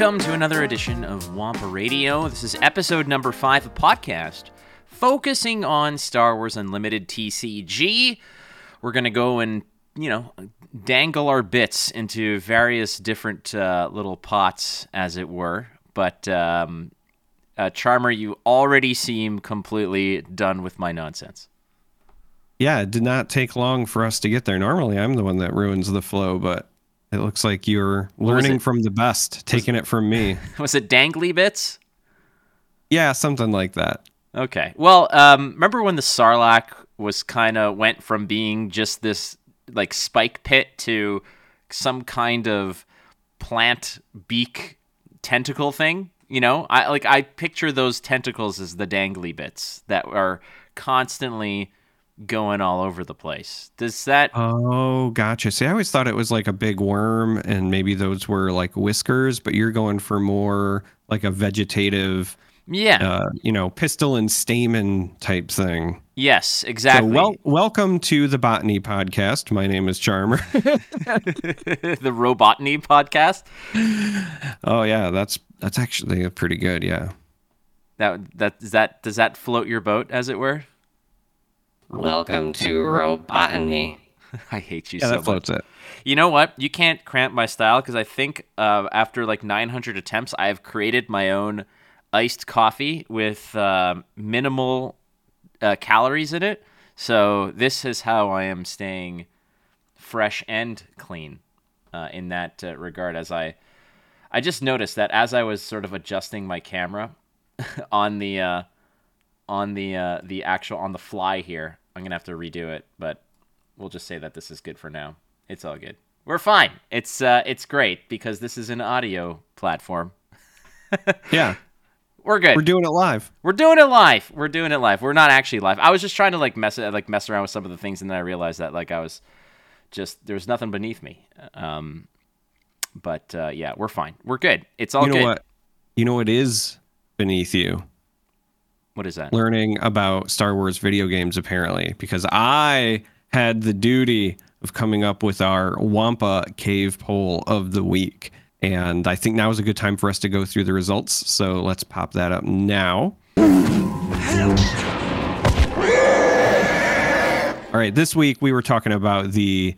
Welcome to another edition of Wampa Radio. This is episode number five of podcast focusing on Star Wars Unlimited TCG. We're going to go and, you know, dangle our bits into various different uh, little pots, as it were. But, um, uh, Charmer, you already seem completely done with my nonsense. Yeah, it did not take long for us to get there. Normally, I'm the one that ruins the flow, but it looks like you're learning from the best, taking it from me. Was it dangly bits? Yeah, something like that. Okay. Well, um, remember when the Sarlacc was kind of went from being just this like spike pit to some kind of plant beak tentacle thing? You know, I like I picture those tentacles as the dangly bits that are constantly going all over the place. Does that? Oh, gotcha. See, I always thought it was like a big worm, and maybe those were like whiskers, but you're going for more like a vegetative yeah. Uh, you know, pistil and stamen type thing. Yes, exactly. So well, welcome to the Botany Podcast. My name is Charmer. the Robotany Podcast. Oh yeah, that's that's actually pretty good. Yeah. That that does that does that float your boat, as it were? Welcome to Robotany. I hate you yeah, so that floats much. it. You know what? You can't cramp my style because I think uh, after like 900 attempts, I have created my own iced coffee with uh, minimal uh, calories in it. So this is how I am staying fresh and clean uh, in that uh, regard. As I, I just noticed that as I was sort of adjusting my camera on the, uh, on the uh, the actual on the fly here, I'm gonna have to redo it. But we'll just say that this is good for now. It's all good. We're fine. It's it's great because this is an audio platform. yeah. We're good. We're doing it live. We're doing it live. We're doing it live. We're not actually live. I was just trying to like mess like mess around with some of the things, and then I realized that like I was just there was nothing beneath me. Um, but uh, yeah, we're fine. We're good. It's all you know good. what? You know what is beneath you? What is that? Learning about Star Wars video games, apparently, because I had the duty of coming up with our Wampa Cave poll of the week. And I think now is a good time for us to go through the results. So let's pop that up now. All right, this week we were talking about the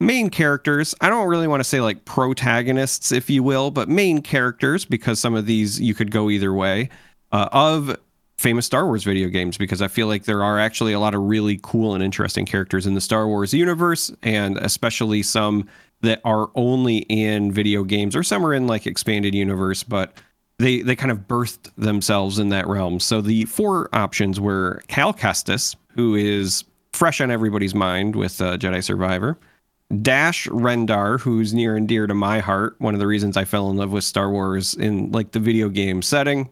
main characters. I don't really want to say like protagonists, if you will, but main characters, because some of these you could go either way, uh, of famous Star Wars video games, because I feel like there are actually a lot of really cool and interesting characters in the Star Wars universe, and especially some that are only in video games or some are in like expanded universe, but they they kind of birthed themselves in that realm. So the four options were Cal Kestis, who is fresh on everybody's mind with uh, Jedi Survivor. Dash Rendar, who's near and dear to my heart, one of the reasons I fell in love with Star Wars in like the video game setting.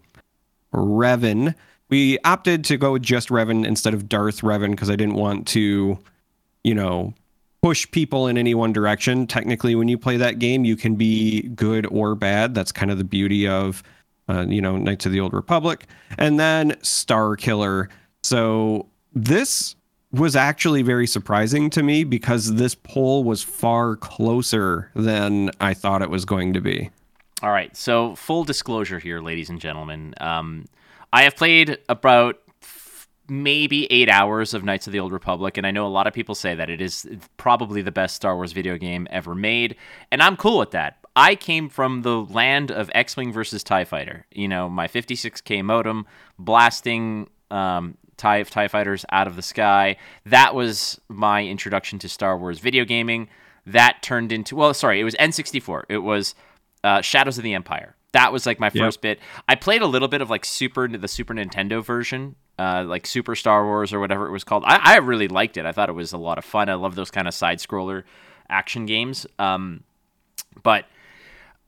Revan. We opted to go with just Revan instead of Darth Revan because I didn't want to, you know, push people in any one direction. Technically, when you play that game, you can be good or bad. That's kind of the beauty of, uh, you know, Knights of the Old Republic. And then Starkiller. So this was actually very surprising to me because this poll was far closer than I thought it was going to be. All right. So full disclosure here, ladies and gentlemen. Um, I have played about maybe eight hours of Knights of the Old Republic, and I know a lot of people say that it is probably the best Star Wars video game ever made, and I'm cool with that. I came from the land of X Wing versus TIE Fighter. You know, my 56K modem blasting um, TIE, TIE Fighters out of the sky. That was my introduction to Star Wars video gaming. That turned into, well, sorry, it was N64. It was uh, Shadows of the Empire. That was like my first yep. bit. I played a little bit of like Super the Super Nintendo version uh, like Super Star Wars or whatever it was called. I, I, really liked it. I thought it was a lot of fun. I love those kind of side scroller action games. Um, but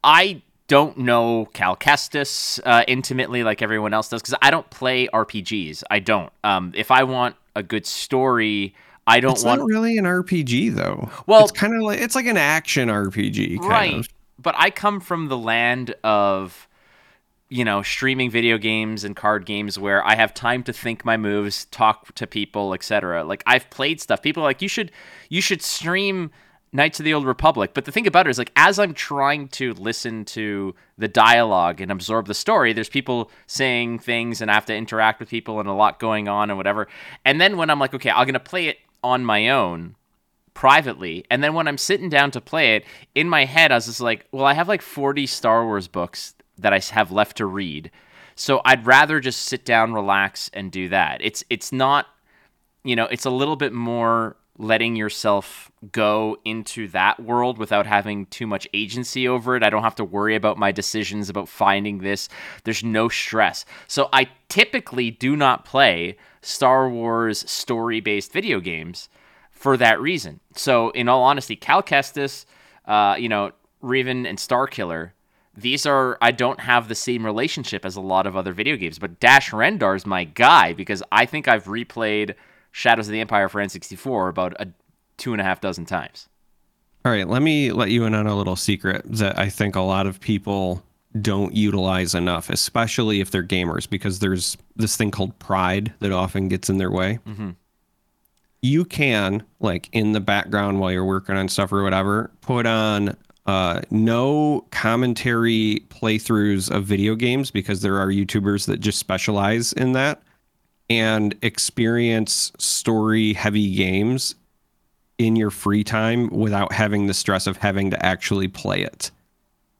I don't know Cal Kestis uh, intimately like everyone else does because I don't play RPGs. I don't. Um, if I want a good story, I don't it's want. not really an RPG though. Well, it's kind of like it's like an action RPG, right? Of. But I come from the land of you know, streaming video games and card games where I have time to think my moves, talk to people, etc. Like I've played stuff. People like you should you should stream Knights of the Old Republic. But the thing about it is, like, as I'm trying to listen to the dialogue and absorb the story, there's people saying things and I have to interact with people and a lot going on and whatever. And then when I'm like, okay, I'm going to play it on my own privately. And then when I'm sitting down to play it, in my head, I was just like, well, I have like 40 Star Wars books that I have left to read. So I'd rather just sit down, relax, and do that. It's it's not, you know, it's a little bit more letting yourself go into that world without having too much agency over it. I don't have to worry about my decisions about finding this. There's no stress. So I typically do not play Star Wars story based video games for that reason. So, in all honesty, Cal Kestis, uh, you know, Revan and Starkiller, these are I don't have the same relationship as a lot of other video games, but Dash Rendar is my guy because I think I've replayed Shadows of the Empire for N64 about a two and a half dozen times. All right, let me let you in on a little secret that I think a lot of people don't utilize enough, especially if they're gamers, because there's this thing called pride that often gets in their way. Mm-hmm. You can, like, in the background while you're working on stuff or whatever, put on uh, no commentary playthroughs of video games because there are YouTubers that just specialize in that and experience story heavy games in your free time without having the stress of having to actually play it.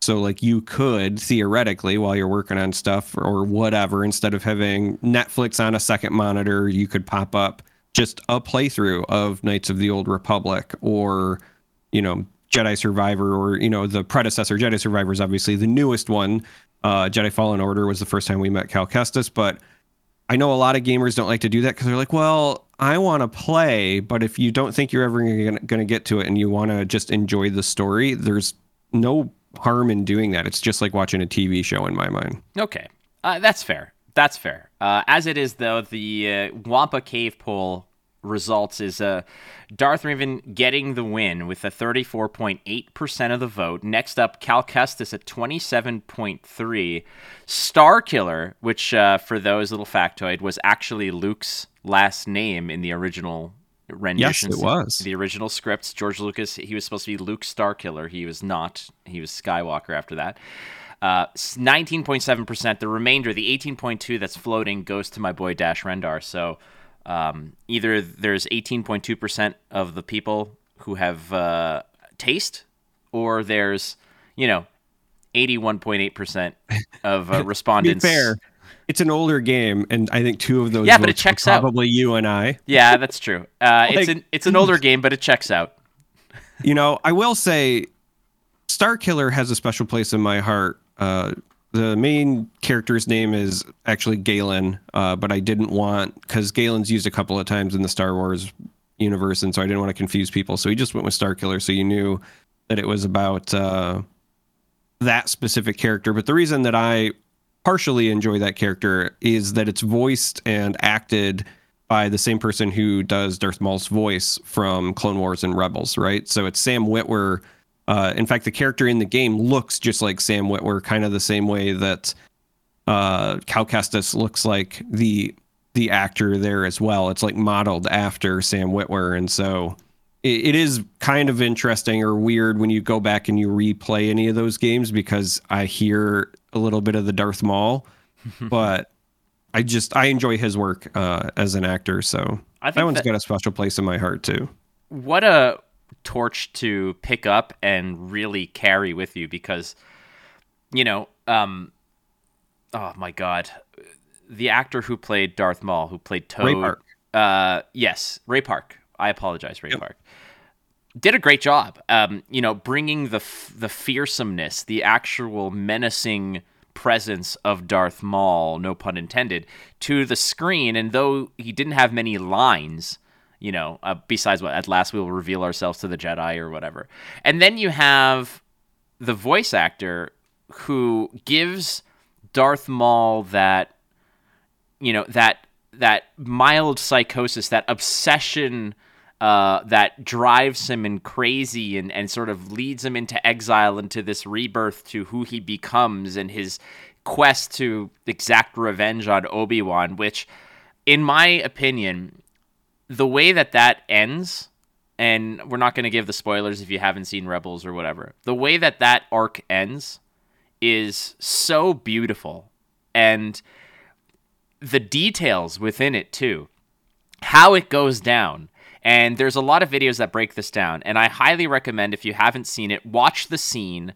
So like you could theoretically while you're working on stuff or whatever instead of having Netflix on a second monitor, you could pop up just a playthrough of Knights of the Old Republic or you know Jedi Survivor or you know the predecessor Jedi Survivor is obviously the newest one. Uh, Jedi Fallen Order was the first time we met Cal Kestis, but I know a lot of gamers don't like to do that because they're like, well, I want to play, but if you don't think you're ever going to get to it and you want to just enjoy the story, there's no harm in doing that. It's just like watching a TV show in my mind. Okay, uh, that's fair. That's fair. Uh, as it is, though, the uh, Wampa Cave poll results is uh, Darth Revan getting the win with a 34.8% of the vote. Next up, Cal Kestis at 27.3. Starkiller, which uh, for those little factoid was actually Luke's last name in the original renditions. Yes, it was. The original scripts, George Lucas, he was supposed to be Luke Starkiller. He was not. He was Skywalker after that. Uh, 19.7%. The remainder, the 18.2 that's floating, goes to my boy Dash Rendar. So um, either there's 18.2% of the people who have uh, taste, or there's, you know, 81.8% of uh, respondents. be fair, it's an older game, and I think two of those Yeah, but it checks out. probably you and I. Yeah, that's true. Uh, it's an it's an older game, but it checks out. you know, I will say Starkiller has a special place in my heart. Uh, the main character's name is actually Galen, uh, but I didn't want because Galen's used a couple of times in the Star Wars universe, and so I didn't want to confuse people. So he just went with Starkiller, so you knew that it was about uh, that specific character. But the reason that I partially enjoy that character is that it's voiced and acted by the same person who does Darth Maul's voice from Clone Wars and Rebels, right? So it's Sam Witwer. Uh, in fact, the character in the game looks just like Sam Witwer, kind of the same way that uh, Cal Kestis looks like the the actor there as well. It's like modeled after Sam Witwer, and so it, it is kind of interesting or weird when you go back and you replay any of those games because I hear a little bit of the Darth Maul, but I just I enjoy his work uh, as an actor, so I think that one's that- got a special place in my heart too. what a torch to pick up and really carry with you because you know um oh my god. The actor who played Darth Maul who played Toad Ray Park. uh yes Ray Park. I apologize Ray Park. Did a great job um you know bringing the f- the fearsomeness the actual menacing presence of Darth Maul no pun intended to the screen. And though he didn't have many lines you know, uh, besides what at last we will reveal ourselves to the Jedi or whatever. And then you have the voice actor who gives Darth Maul that you know, that that mild psychosis, that obsession uh, that drives him and crazy and, and sort of leads him into exile into this rebirth to who he becomes and his quest to exact revenge on Obi-Wan, which in my opinion, the way that that ends and we're not going to give the spoilers if you haven't seen Rebels or whatever. The way that that arc ends is so beautiful, and the details within it too, how it goes down. And there's a lot of videos that break this down, and I highly recommend if you haven't seen it, watch the scene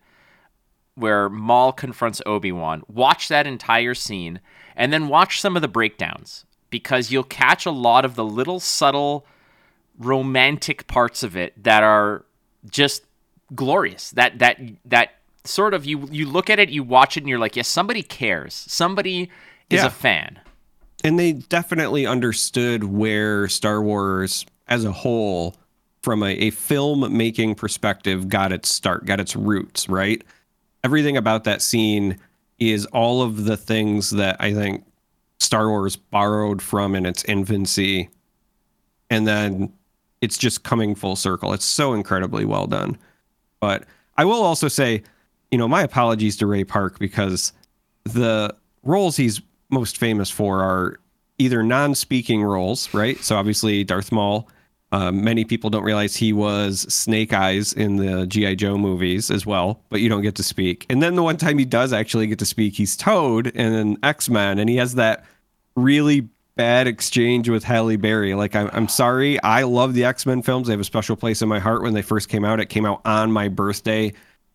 where Maul confronts Obi Wan. Watch that entire scene, and then watch some of the breakdowns because you'll catch a lot of the little subtle romantic parts of it that are just glorious. That that that sort of you you look at it, you watch it, and you're like, yes, somebody cares. Somebody is Yeah. a fan. and they definitely understood where Star Wars as a whole, from a, a film making perspective, got its start, got its roots, right? Everything about that scene is all of the things that I think Star Wars borrowed from in its infancy. And then it's just coming full circle. It's so incredibly well done. But I will also say, you know, my apologies to Ray Park because the roles he's most famous for are either non-speaking roles, right? So obviously Darth Maul. Uh, many people don't realize he was Snake Eyes in the GI Joe movies as well, but you don't get to speak. And then the one time he does actually get to speak, he's Toad in X Men, and he has that really bad exchange with Halle Berry. Like, I'm, I'm sorry, I love the X Men films. They have a special place in my heart when they first came out. It came out on my birthday,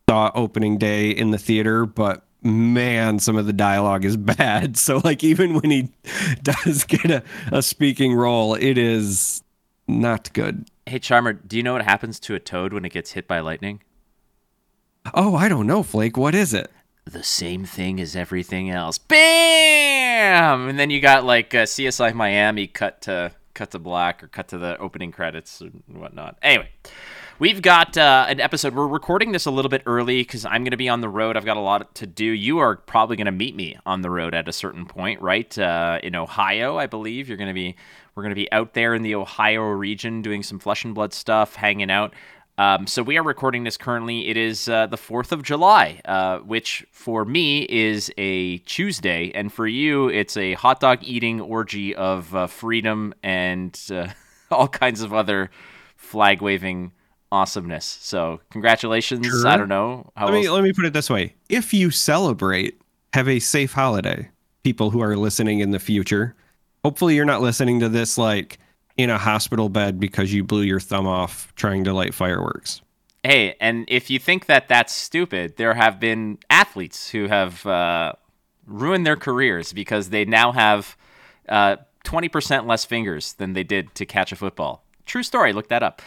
saw opening day in the theater, but man, some of the dialogue is bad. So, like, even when he does get a, a speaking role, it is not good. Hey Charmer, do you know what happens to a toad when it gets hit by lightning? Oh, I don't know, Flake. What is it? the same thing as everything else. Bam! And then you got like uh, CSI Miami cut to cut to black or cut to the opening credits and whatnot. Anyway, we've got uh, an episode. We're recording this a little bit early because I'm going to be on the road. I've got a lot to do. You are probably going to meet me on the road at a certain point, right? Uh, in Ohio, I believe you're going to be. We're going to be out there in the Ohio region doing some flesh and blood stuff, hanging out. Um, so we are recording this currently. It is uh, the 4th of July, uh, which for me is a Tuesday, and for you, it's a hot dog eating orgy of uh, freedom and uh, all kinds of other flag waving awesomeness. So congratulations. Sure. I don't know how Let me else- let me put it this way: if you celebrate, have a safe holiday. People who are listening in the future, hopefully, you're not listening to this like in a hospital bed because you blew your thumb off trying to light fireworks. Hey, and if you think that that's stupid, there have been athletes who have uh, ruined their careers because they now have uh, 20% less fingers than they did to catch a football. True story. Look that up.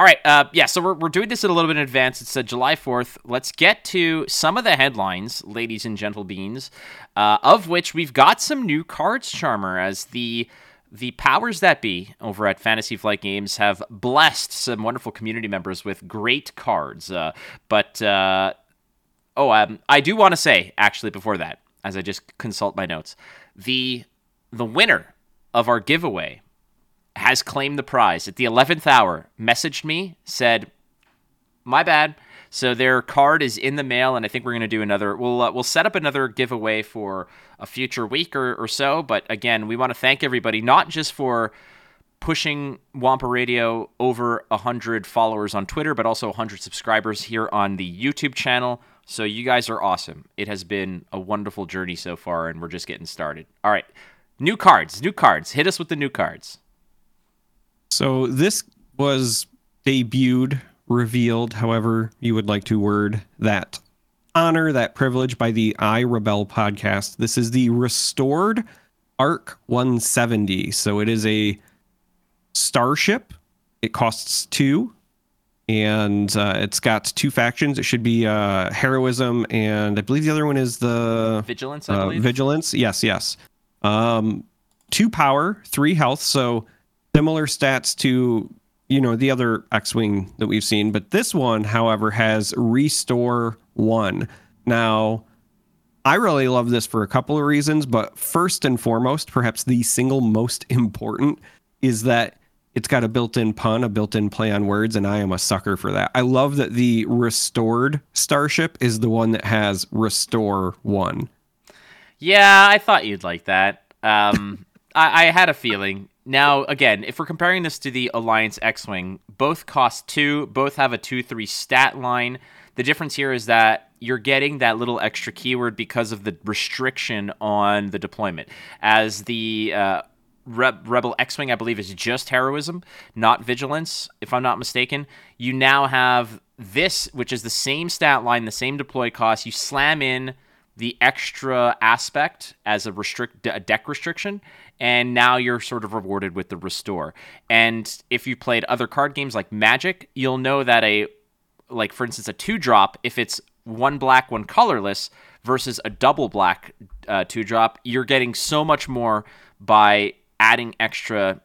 All right. Uh, yeah, so we're, we're doing this in a little bit in advance. It's uh, July 4th. Let's get to some of the headlines, ladies and gentle beans, uh, of which we've got some new cards, Charmer, as the the powers that be over at Fantasy Flight Games have blessed some wonderful community members with great cards. Uh, but uh, oh, um, I do want to say actually before that, as I just consult my notes, the the winner of our giveaway has claimed the prize at the eleventh hour. Messaged me, said, "My bad." So their card is in the mail, and I think we're going to do another. We'll uh, we'll set up another giveaway for a future week or, or so. But again, we want to thank everybody, not just for pushing Wampa Radio over 100 followers on Twitter, but also 100 subscribers here on the YouTube channel. So you guys are awesome. It has been a wonderful journey so far, and we're just getting started. All right. New cards, new cards. Hit us with the new cards. So this was debuted, revealed, however you would like to word that honor, that privilege by the I Rebel podcast. This is the restored Arc 170. So it is a starship. It costs two, and uh, it's got two factions. It should be uh, heroism, and I believe the other one is the Vigilance, I uh, believe. vigilance. Yes, yes. Um, two power, three health. So similar stats to you know the other X-wing that we've seen, but this one, however, has restore one. Now, I really love this for a couple of reasons, but first and foremost, perhaps the single most important is that it's got a built-in pun, a built-in play on words, and I am a sucker for that. I love that the restored starship is the one that has restore one. Yeah, I thought you'd like that. Um, I, I had a feeling. Now, again, if we're comparing this to the Alliance X Wing, both cost two, both have a 2 3 stat line. The difference here is that you're getting that little extra keyword because of the restriction on the deployment. As the uh, Re- Rebel X Wing, I believe, is just heroism, not vigilance, if I'm not mistaken. You now have this, which is the same stat line, the same deploy cost. You slam in the extra aspect as a restrict a deck restriction and now you're sort of rewarded with the restore and if you played other card games like magic you'll know that a like for instance a two drop if it's one black one colorless versus a double black uh, two drop you're getting so much more by adding extra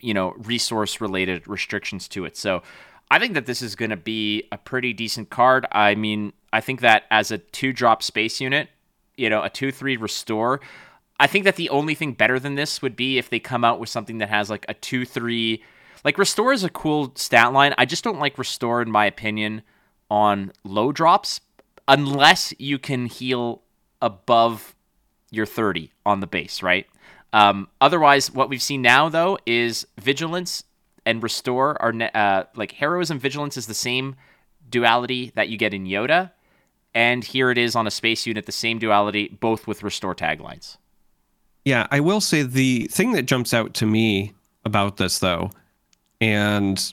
you know resource related restrictions to it so I think that this is going to be a pretty decent card. I mean, I think that as a two drop space unit, you know, a 2 3 restore, I think that the only thing better than this would be if they come out with something that has like a 2 3. Like, restore is a cool stat line. I just don't like restore, in my opinion, on low drops unless you can heal above your 30 on the base, right? Um, otherwise, what we've seen now, though, is vigilance and restore are uh, like heroism vigilance is the same duality that you get in Yoda, and here it is on a space unit, the same duality, both with restore taglines. Yeah, I will say the thing that jumps out to me about this though, and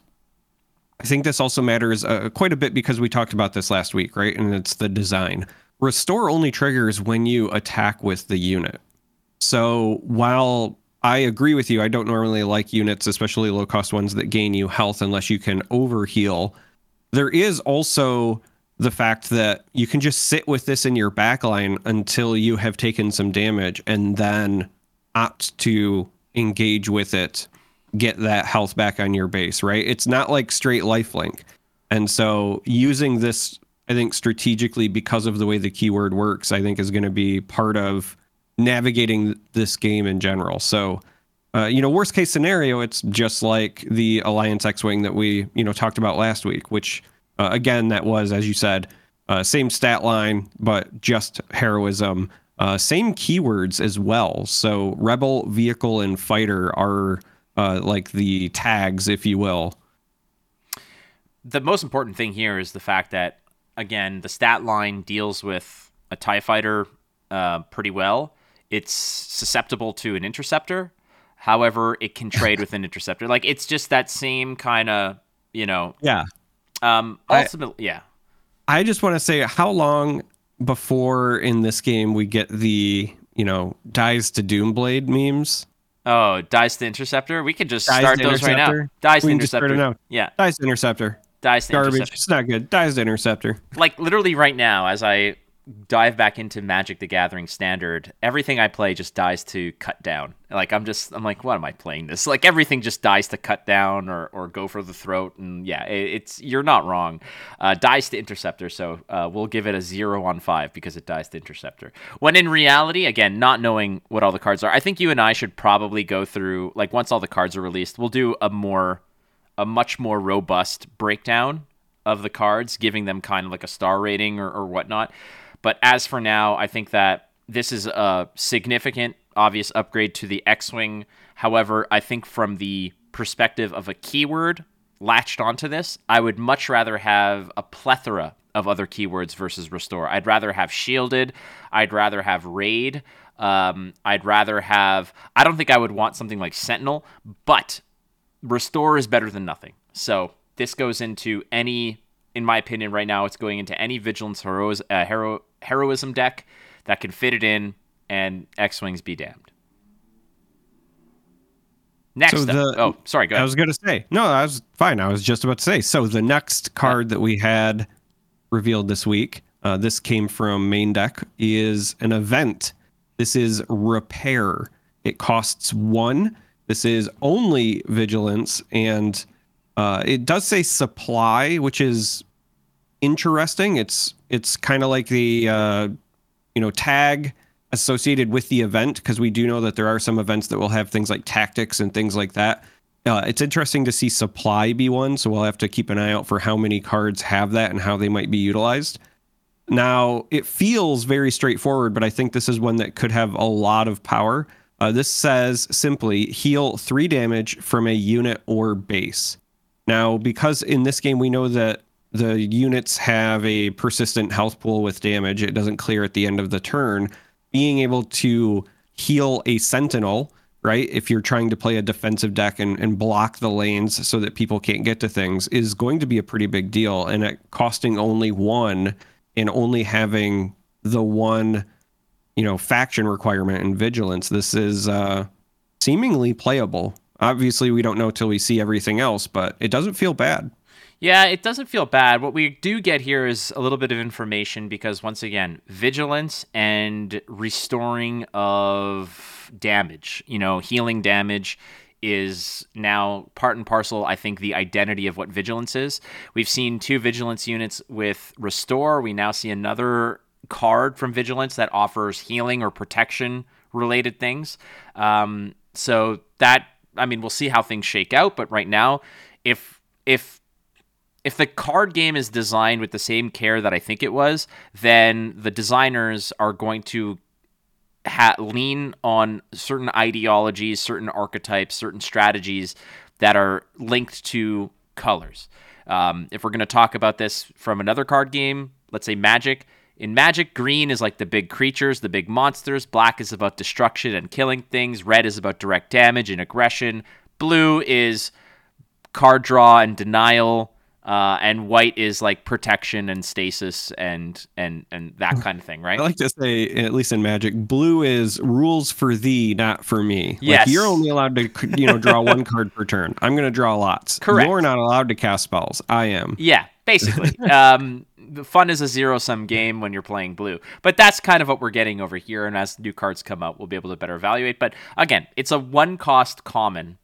I think this also matters uh, quite a bit because we talked about this last week, right? And it's the design. Restore only triggers when you attack with the unit. So while I agree with you. I don't normally like units, especially low cost ones that gain you health unless you can overheal. There is also the fact that you can just sit with this in your backline until you have taken some damage and then opt to engage with it, get that health back on your base, right? It's not like straight lifelink. And so using this, I think, strategically because of the way the keyword works, I think is going to be part of navigating this game in general. So, uh, you know, worst case scenario, it's just like the Alliance X-wing that we you know talked about last week, which uh, again that was as you said, uh, same stat line but just heroism. Uh, same keywords as well. So rebel, vehicle, and fighter are uh, like the tags, if you will. The most important thing here is the fact that again the stat line deals with a Tie fighter uh, pretty well it's susceptible to an interceptor. However, it can trade with an interceptor. Like it's just that same kind of, you know. Yeah. Um. Ultimately, I, yeah. I just want to say, how long before in this game we get the you know dies to Doomblade memes? Oh, dies to interceptor. We could just dies start those right now. Dies to interceptor. Yeah. Dies to interceptor. Dies to garbage. Interceptor. It's not good. Dies to interceptor. Like literally right now, as I dive back into Magic the Gathering standard, everything I play just dies to cut down. Like I'm just I'm like, what am I playing this? Like everything just dies to cut down or, or go for the throat. And yeah, it, it's you're not wrong. Uh, dies to interceptor, so uh, we'll give it a zero on five because it dies to interceptor. When in reality, again, not knowing what all the cards are, I think you and I should probably go through like once all the cards are released, we'll do a more a much more robust breakdown of the cards, giving them kind of like a star rating or, or whatnot. But as for now, I think that this is a significant, obvious upgrade to the X Wing. However, I think from the perspective of a keyword latched onto this, I would much rather have a plethora of other keywords versus restore. I'd rather have shielded. I'd rather have raid. Um, I'd rather have. I don't think I would want something like sentinel, but restore is better than nothing. So this goes into any, in my opinion, right now, it's going into any vigilance heroes, uh, hero heroism deck that can fit it in, and X Wings be damned. Next, so the, oh, sorry, go ahead. I was going to say, no, I was fine. I was just about to say. So the next card that we had revealed this week, uh, this came from main deck, is an event. This is repair. It costs one. This is only vigilance, and uh, it does say supply, which is interesting. It's it's kind of like the uh, you know tag associated with the event because we do know that there are some events that will have things like tactics and things like that. Uh, it's interesting to see supply be one, so we'll have to keep an eye out for how many cards have that and how they might be utilized. Now, it feels very straightforward, but I think this is one that could have a lot of power. Uh, this says simply heal three damage from a unit or base. Now, because in this game we know that the units have a persistent health pool with damage, it doesn't clear at the end of the turn. Being able to heal a sentinel, right? If you're trying to play a defensive deck and, and block the lanes so that people can't get to things, is going to be a pretty big deal. And at costing only one and only having the one, you know, faction requirement and vigilance, this is uh, seemingly playable. Obviously, we don't know till we see everything else, but it doesn't feel bad. Yeah, it doesn't feel bad. What we do get here is a little bit of information because, once again, vigilance and restoring of damage, you know, healing damage is now part and parcel, I think, the identity of what vigilance is. We've seen two vigilance units with restore. We now see another card from vigilance that offers healing or protection related things. Um, so that, I mean, we'll see how things shake out. But right now, if if if the card game is designed with the same care that I think it was, then the designers are going to ha- lean on certain ideologies, certain archetypes, certain strategies that are linked to colors. Um, if we're going to talk about this from another card game, let's say Magic. In Magic, green is like the big creatures, the big monsters. Black is about destruction and killing things. Red is about direct damage and aggression. Blue is card draw and denial uh, and white is like protection and stasis and and and that kind of thing, right? I like to say, at least in Magic, blue is rules for thee, not for me. Yes. Like you're only allowed to, you know, draw one card per turn. I'm going to draw lots. Correct. You're not allowed to cast spells. I am. Yeah, basically. um, the fun is a zero sum game when you're playing blue, but that's kind of what we're getting over here. And as new cards come out, we'll be able to better evaluate. But again, it's a one cost common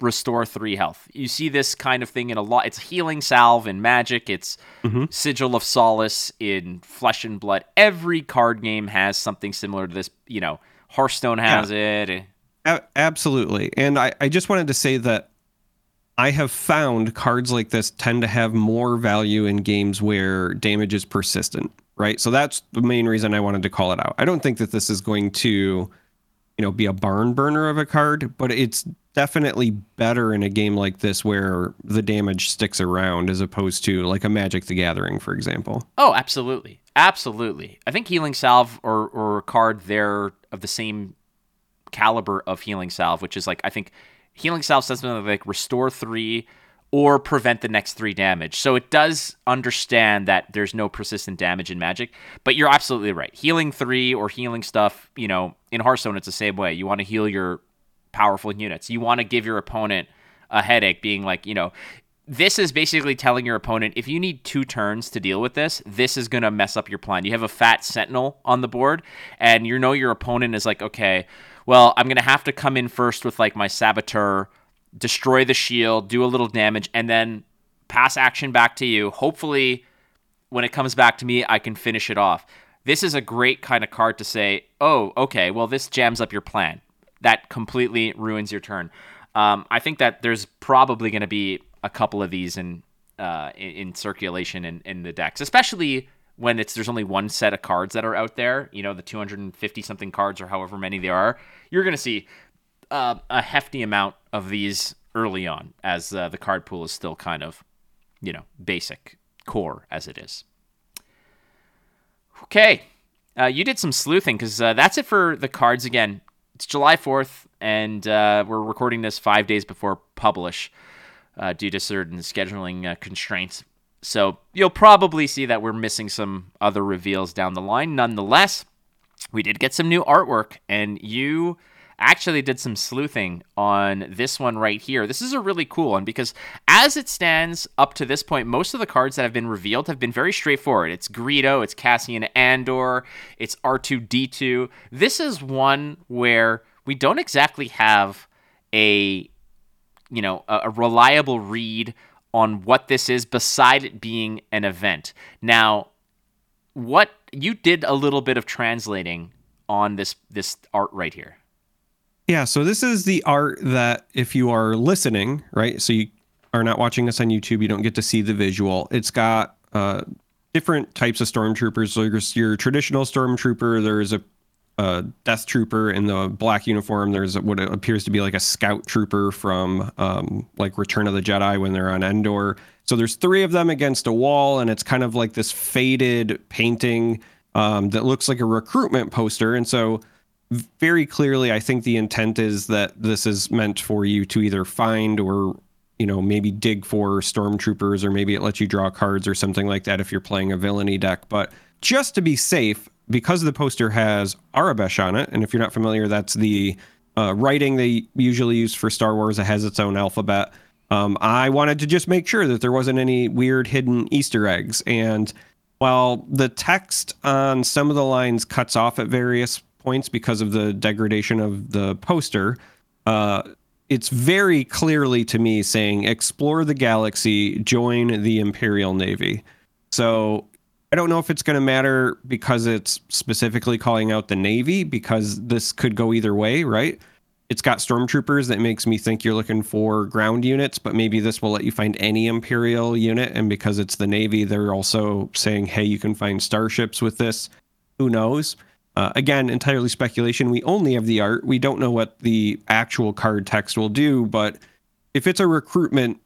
restore three health. You see this kind of thing in a lot. It's healing salve in Magic. It's Mm-hmm. sigil of solace in Flesh and Blood. Every card game has something similar to this. You know, Hearthstone has it. A- absolutely. And I, I just wanted to say that I have found cards like this tend to have more value in games where damage is persistent, right? So that's the main reason I wanted to call it out. I don't think that this is going to, you know, be a barn burner of a card, but it's definitely better in a game like this where the damage sticks around as opposed to like a Magic the Gathering, for example. Oh, absolutely, absolutely. I think healing salve or or a card there of the same caliber of healing salve, which is like I think healing salve says something like restore three or prevent the next three damage. So it does understand that there's no persistent damage in Magic, but you're absolutely right. Healing three or healing stuff, you know, in Hearthstone it's the same way. You want to heal your powerful units. You want to give your opponent a headache, being like, you know, this is basically telling your opponent if you need two turns to deal with this, this is going to mess up your plan. You have a fat sentinel on the board, and you know your opponent is like, okay, well, I'm going to have to come in first with like my saboteur, destroy the shield, do a little damage, and then pass action back to you. Hopefully, when it comes back to me, I can finish it off. This is a great kind of card to say, oh, okay, well, this jams up your plan. That completely ruins your turn. Um, I think that there's probably going to be a couple of these in uh, in, in circulation in, in the decks, especially when it's there's only one set of cards that are out there. You know, the 250 something cards or however many there are. You're going to see uh, a hefty amount of these early on, as uh, the card pool is still kind of, you know, basic core as it is. Okay, uh, you did some sleuthing because uh, that's it for the cards. Again, it's July 4th, and uh, we're recording this five days before publish uh, due to certain scheduling uh, constraints. So you'll probably see that we're missing some other reveals down the line. Nonetheless, we did get some new artwork, and you actually did some sleuthing on this one right here. This is a really cool one because as it stands up to this point, most of the cards that have been revealed have been very straightforward. It's Greedo, it's Cassian Andor, it's R2D2. This is one where we don't exactly have a you know, a, a reliable read on what this is beside it being an event. Now, what you did a little bit of translating on this this art right here. Yeah, so this is the art that if you are listening, right? So you are not watching us on YouTube, you don't get to see the visual. It's got uh, different types of stormtroopers. So there's your traditional stormtrooper. There's a a Death Trooper in the black uniform. There's what appears to be like a Scout Trooper from um, like Return of the Jedi when they're on Endor. So there's three of them against a wall, and it's kind of like this faded painting um, that looks like a recruitment poster. And so very clearly, I think the intent is that this is meant for you to either find or you know maybe dig for stormtroopers or maybe it lets you draw cards or something like that if you're playing a villainy deck but just to be safe because the poster has Aurebesh on it, and if you're not familiar, that's the uh, writing they usually use for Star Wars. It has its own alphabet. Um, I wanted to just make sure that there wasn't any weird hidden Easter eggs. And while the text on some of the lines cuts off at various points because of the degradation of the poster, uh, it's very clearly to me saying explore the galaxy, join the Imperial Navy. So I don't know if it's going to matter because it's specifically calling out the Navy, because this could go either way, right? It's got stormtroopers that makes me think you're looking for ground units, but maybe this will let you find any Imperial unit. And because it's the Navy, they're also saying, hey, you can find starships with this. Who knows? Uh, again, entirely speculation. We only have the art. We don't know what the actual card text will do, but if it's a recruitment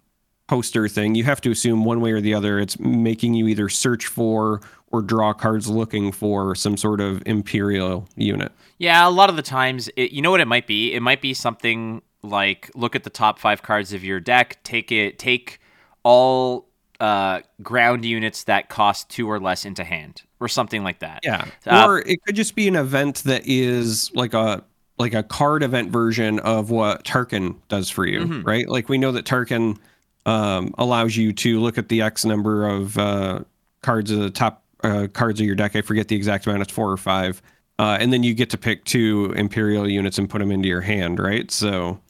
poster thing, you have to assume one way or the other it's making you either search for or draw cards looking for some sort of imperial unit. Yeah, a lot of the times, it, you know what it might be? It might be something like look at the top five cards of your deck, take it, take all uh, ground units that cost two or less into hand, or something like that. Yeah, uh, or it could just be an event that is like a like a card event version of what Tarkin does for you, mm-hmm. right? Like we know that Tarkin um, allows you to look at the X number of uh, cards of the top uh, cards of your deck. I forget the exact amount. It's four or five. Uh, and then you get to pick two Imperial units and put them into your hand, right? So,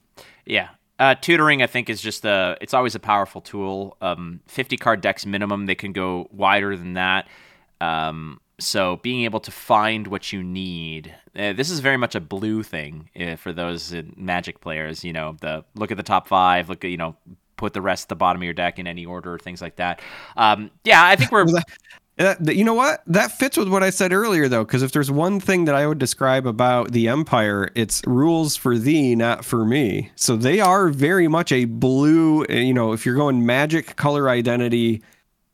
yeah. Uh, tutoring, I think, is just a. It's always a powerful tool. Um, Fifty card decks minimum. They can go wider than that. Um, so being able to find what you need. Uh, this is very much a blue thing uh, for those Magic players. You know, the look at the top five. Look at you know put the rest at the bottom of your deck in any order, things like that. Um, yeah, I think we're. you know what? That fits with what I said earlier, though, because if there's one thing that I would describe about the Empire, it's rules for thee, not for me. So they are very much a blue, you know, if you're going magic color identity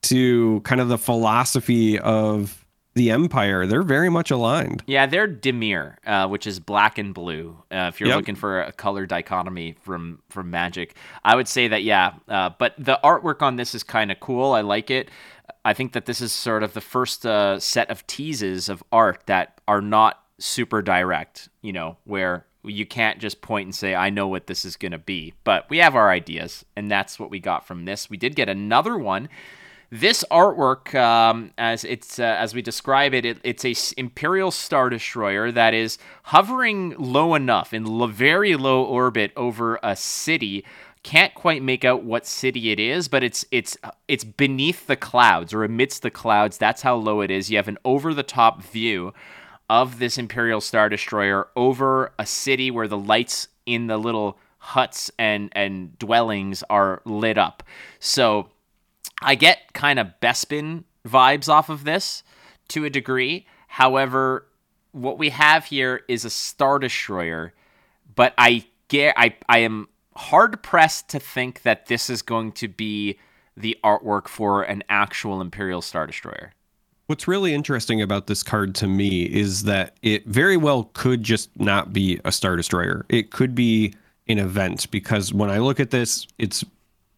to kind of the philosophy of the Empire, they're very much aligned. Yeah, they're Dimir, uh, which is black and blue. Uh, if you're yep. looking for a color dichotomy from from Magic, I would say that yeah. Uh, but the artwork on this is kind of cool. I like it. I think that this is sort of the first uh, set of teases of art that are not super direct. You know, where you can't just point and say, I know what this is going to be. But we have our ideas, and that's what we got from this. We did get another one this artwork, um, as it's uh, as we describe it, it, it's a Imperial Star Destroyer that is hovering low enough in very low orbit over a city. Can't quite make out what city it is, but it's it's it's beneath the clouds or amidst the clouds. That's how low it is. You have an over the top view of this Imperial Star Destroyer over a city where the lights in the little huts and and dwellings are lit up. So I get kind of Bespin vibes off of this to a degree. However, what we have here is a Star Destroyer, but I get I I am hard pressed to think that this is going to be the artwork for an actual Imperial Star Destroyer. What's really interesting about this card to me is that it very well could just not be a Star Destroyer. It could be an event because when I look at this, it's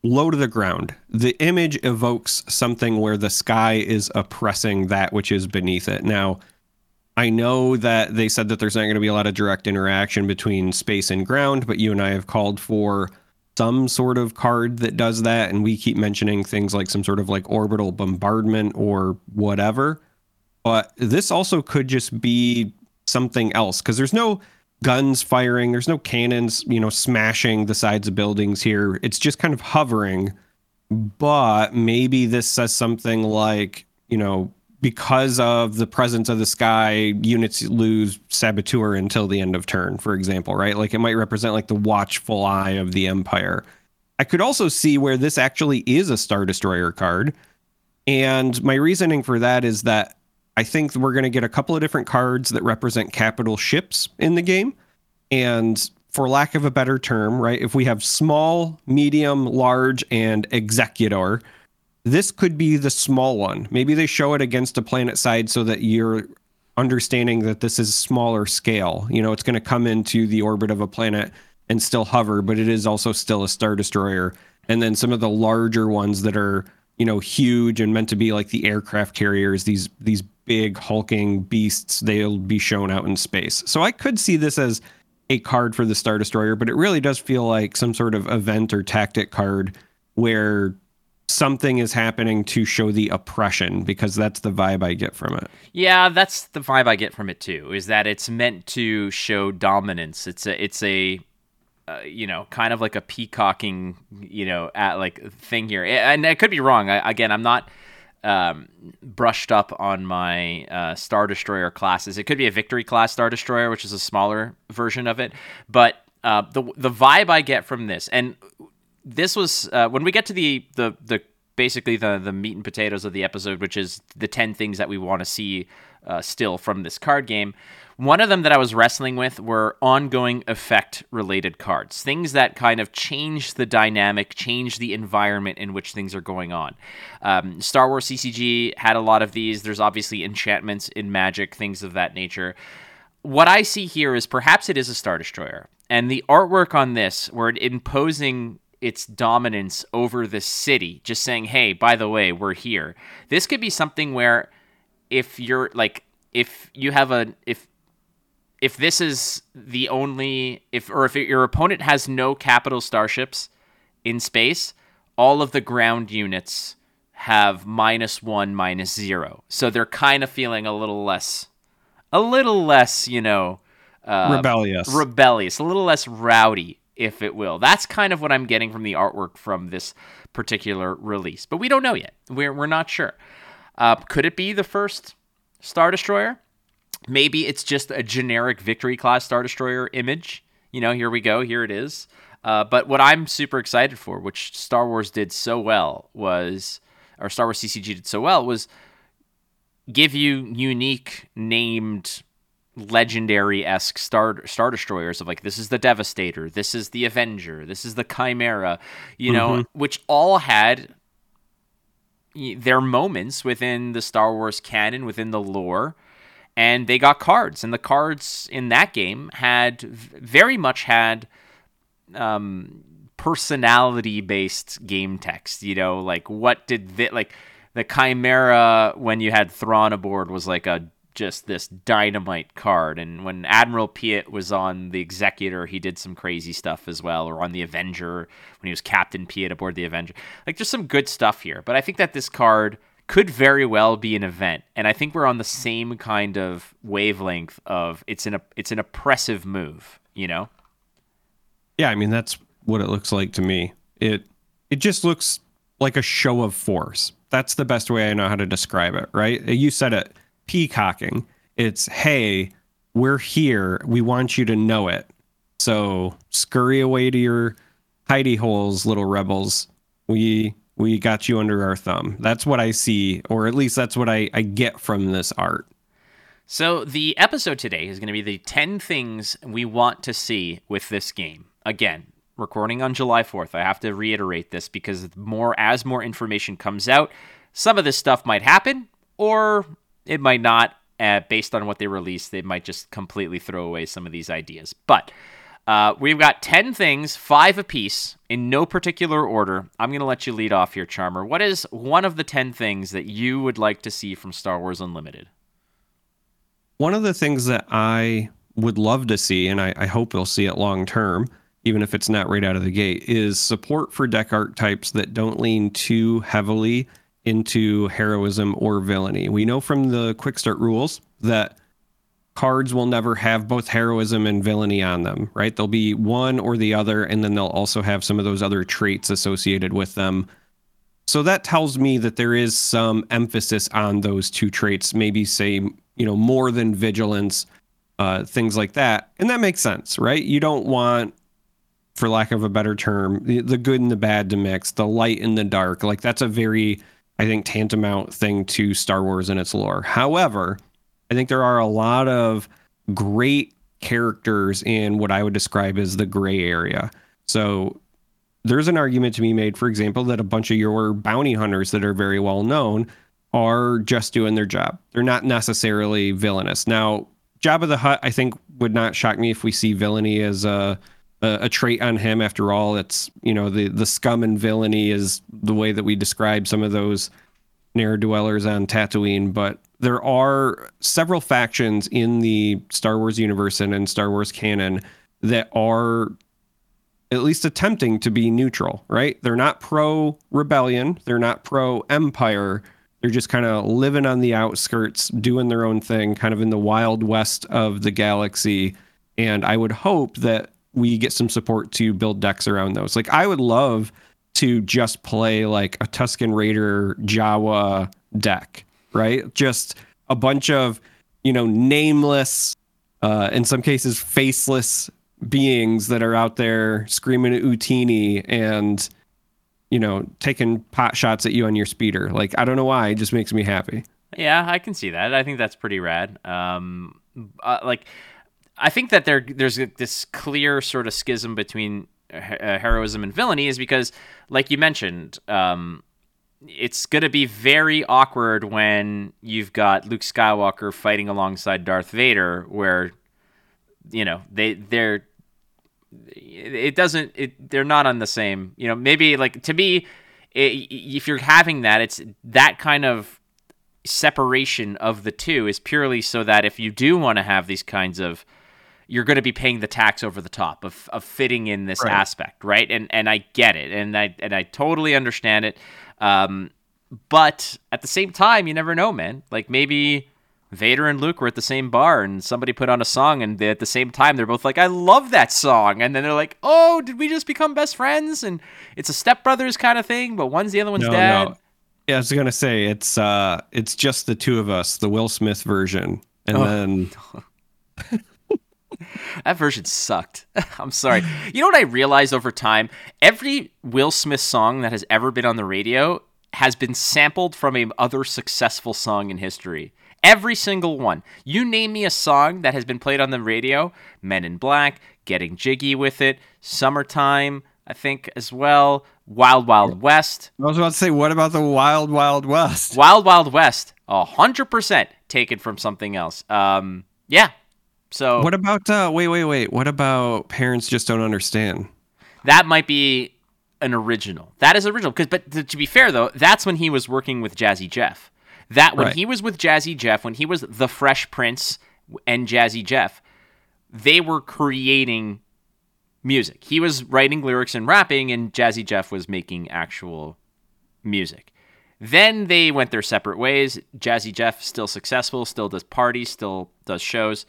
low to the ground. The image evokes something where the sky is oppressing that which is beneath it. Now, I know that they said that there's not going to be a lot of direct interaction between space and ground, but you and I have called for some sort of card that does that. And we keep mentioning things like some sort of like orbital bombardment or whatever. But this also could just be something else because there's no guns firing. There's no cannons, you know, smashing the sides of buildings here. It's just kind of hovering. But maybe this says something like, you know, because of the presence of the sky, units lose saboteur until the end of turn, for example, right? Like it might represent like the watchful eye of the empire. I could also see where this actually is a Star Destroyer card. And my reasoning for that is that I think we're going to get a couple of different cards that represent capital ships in the game. And for lack of a better term, right, if we have small, medium, large, and executor, this could be the small one. Maybe they show it against a planet side so that you're understanding that this is smaller scale. You know, it's going to come into the orbit of a planet and still hover, but it is also still a star destroyer. And then some of the larger ones that are, you know, huge and meant to be like the aircraft carriers, these these big hulking beasts, they'll be shown out in space. So I could see this as a card for the star destroyer, but it really does feel like some sort of event or tactic card where something is happening to show the oppression because that's the vibe I get from it. Yeah, that's the vibe I get from it too. Is that it's meant to show dominance. It's a it's a uh, you know kind of like a peacocking you know at like thing here, and I could be wrong. I, again, I'm not um, brushed up on my uh, Star Destroyer classes. It could be a Victory class Star Destroyer, which is a smaller version of it, but uh, the the vibe I get from this and this was uh, when we get to the the the basically the the meat and potatoes of the episode, which is the ten things that we want to see uh, still from this card game. One of them that I was wrestling with were ongoing effect related cards, things that kind of change the dynamic, change the environment in which things are going on. Um, Star Wars CCG had a lot of these. There's obviously enchantments in Magic, things of that nature. What I see here is perhaps it is a Star Destroyer. And the artwork on this, where it imposing its dominance over the city, just saying, "Hey, by the way, we're here." This could be something where if you're like if you have a if if this is the only if or if your opponent has no capital starships in space, all of the ground units have minus 1 minus 0. So they're kind of feeling a little less a little less, you know, uh, rebellious. Rebellious, a little less rowdy if it will. That's kind of what I'm getting from the artwork from this particular release. But we don't know yet. We're, we're not sure. Uh, could it be the first Star Destroyer? Maybe it's just a generic Victory class Star Destroyer image. You know, here we go. Here it is. Uh, but what I'm super excited for, which Star Wars did so well, was, or Star Wars CCG did so well, was give you unique named legendary esque star star destroyers of like this is the Devastator, this is the Avenger, this is the Chimera, you know, mm-hmm. which all had their moments within the Star Wars canon, within the lore, and they got cards, and the cards in that game had very much had um, personality based game text. You know, like what did the, like the Chimera when you had Thrawn aboard was like a just this dynamite card. And when Admiral Piet was on the Executor, he did some crazy stuff as well, or on the Avenger when he was Captain Piet aboard the Avenger. Like, there's some good stuff here. But I think that this card could very well be an event, and I think we're on the same kind of wavelength of it's an it's an oppressive move, you know. Yeah, I mean that's what it looks like to me. It it just looks like a show of force. That's the best way I know how to describe it, right? You said it peacocking. It's, hey, we're here. We want you to know it. So scurry away to your hidey holes, little rebels. We we got you under our thumb. That's what I see, or at least that's what I, I get from this art. So the episode today is going to be the 10 things we want to see with this game. Again, recording on July 4th. I have to reiterate this because more as more information comes out, some of this stuff might happen or it might not. Uh, based on what they release, they might just completely throw away some of these ideas. But uh, we've got 10 things, five apiece, in no particular order. I'm going to let you lead off here, Charmer. What is one of the 10 things that you would like to see from Star Wars Unlimited? One of the things that I would love to see, and I, I hope we'll see it long term, even if it's not right out of the gate, is support for deck archetypes that don't lean too heavily into heroism or villainy. We know from the quick start rules that cards will never have both heroism and villainy on them, right? They'll be one or the other, and then they'll also have some of those other traits associated with them. So that tells me that there is some emphasis on those two traits, maybe say, you know, more than vigilance, uh, things like that. And that makes sense, right? You don't want, for lack of a better term, the, the good and the bad to mix, the light and the dark. Like that's a very I think, tantamount thing to Star Wars and its lore. However, I think there are a lot of great characters in what I would describe as the gray area. So there's an argument to be made, for example, that a bunch of your bounty hunters that are very well known are just doing their job. They're not necessarily villainous. Now, Jabba the Hutt, I think, would not shock me if we see villainy as a a, a trait on him. After all, it's you know the the scum and villainy is the way that we describe some of those ne'er dwellers on Tatooine. But there are several factions in the Star Wars universe and in Star Wars canon that are at least attempting to be neutral, right? They're not pro rebellion, they're not pro empire. They're just kind of living on the outskirts, doing their own thing, kind of in the wild west of the galaxy. And I would hope that we get some support to build decks around those. Like I would love to just play like a Tusken Raider Jawa deck, right? Just a bunch of, you know, nameless, uh, in some cases faceless beings that are out there screaming at Utinni and, you know, taking pot shots at you on your speeder. Like I don't know why, it just makes me happy. Yeah, I can see that. I think that's pretty rad. Um, uh, like I think that there there's this clear sort of schism between uh, heroism and villainy is because, like you mentioned, um, it's going to be very awkward when you've got Luke Skywalker fighting alongside Darth Vader, where you know they they're it doesn't it they're not on the same you know maybe like to me it, if you're having that it's that kind of separation of the two is purely so that if you do want to have these kinds of you're going to be paying the tax over the top of, of fitting in this right. aspect, right? And and I get it, and I and I totally understand it. Um, but at the same time, you never know, man. Like maybe Vader and Luke were at the same bar, and somebody put on a song, and they, at the same time, they're both like, "I love that song," and then they're like, "Oh, did we just become best friends?" And it's a stepbrothers kind of thing, but one's the other one's no, dad. No. Yeah, I was gonna say it's uh, it's just the two of us, the Will Smith version, and oh. then. that version sucked. I'm sorry. You know what I realized over time? Every Will Smith song that has ever been on the radio has been sampled from a other successful song in history. Every single one. You name me a song that has been played on the radio, Men in Black, Getting Jiggy with It, Summertime, I think as well, Wild Wild West. I was about to say, what about the Wild Wild West? Wild Wild West, 100% taken from something else. Um, yeah, so what about uh wait wait wait what about parents just don't understand? That might be an original. That is original because but to, to be fair though, that's when he was working with Jazzy Jeff. That when right. he was with Jazzy Jeff, when he was the Fresh Prince and Jazzy Jeff, they were creating music. He was writing lyrics and rapping, and Jazzy Jeff was making actual music. Then they went their separate ways. Jazzy Jeff still successful, still does parties, still does shows.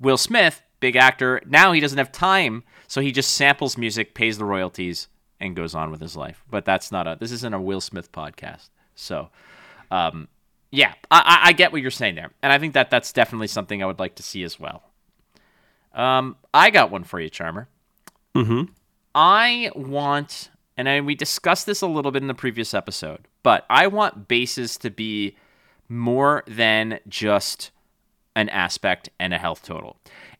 Will Smith, big actor, now he doesn't have time, so he just samples music, pays the royalties, and goes on with his life. But that's not a. This isn't a Will Smith podcast, so. Um, yeah, I, I get what you're saying there, and I think that that's definitely something I would like to see as well. Um, I got one for you, Charmer. Mm-hmm. I want, and I, we discussed this a little bit in the previous episode, but I want bases to be more than just an aspect and a health total.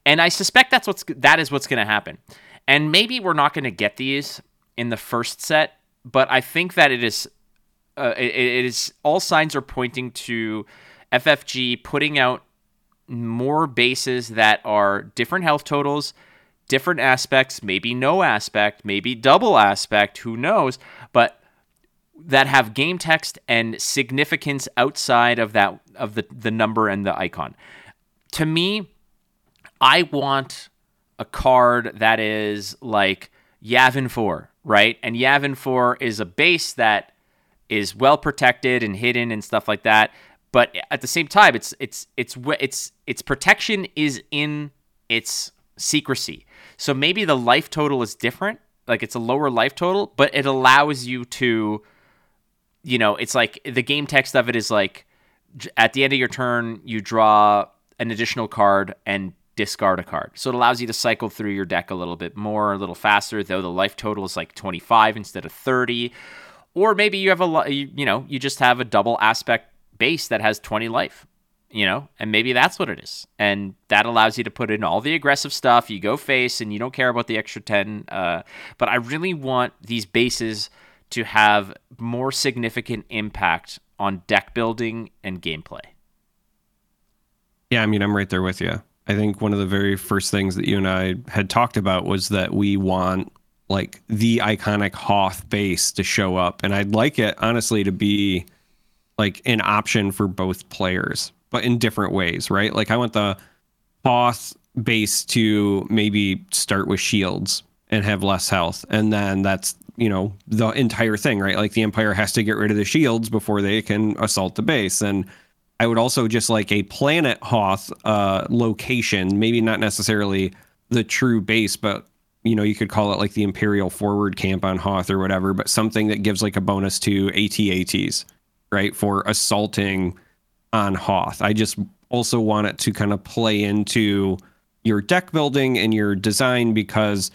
And I suspect that's what's that is what's going to happen. And maybe we're not going to get these in the first set, but I think that it is uh, it, it is all signs are pointing to FFG putting out more bases that are different health totals, different aspects, maybe no aspect, maybe double aspect, who knows, but that have game text and significance outside of that of the the number and the icon to me, I want a card that is like Yavin 4, right? And Yavin 4 is a base that is well protected and hidden and stuff like that. But at the same time, it's it's it's it's its protection is in its secrecy. So maybe the life total is different, like it's a lower life total, but it allows you to, you know, it's like the game text of it is like at the end of your turn, you draw an additional card and discard a card. So it allows you to cycle through your deck a little bit more, a little faster, though the life total is like 25 instead of 30. or maybe you have a you, know you just have a double aspect base that has 20 life you know and maybe that's what it is and that allows you to put in all the aggressive stuff you go face and you don't care about the extra 10 uh, but i really want these bases to have more significant impact on deck building and gameplay Yeah, I mean, I'm right there with you. I think one of the very first things that you and I had talked about was that we want like the iconic Hoth base to show up. And I'd like it, honestly, to be like an option for both players, but in different ways, right? Like, I want the Hoth base to maybe start with shields and have less health. And then that's, you know, the entire thing, right? Like, the Empire has to get rid of the shields before they can assault the base. And I would also just like a planet Hoth uh, location, maybe not necessarily the true base, but you know, you could call it like the Imperial Forward Camp on Hoth or whatever, but something that gives like a bonus to ATATs, right, for assaulting on Hoth. I just also want it to kind of play into your deck building and your design because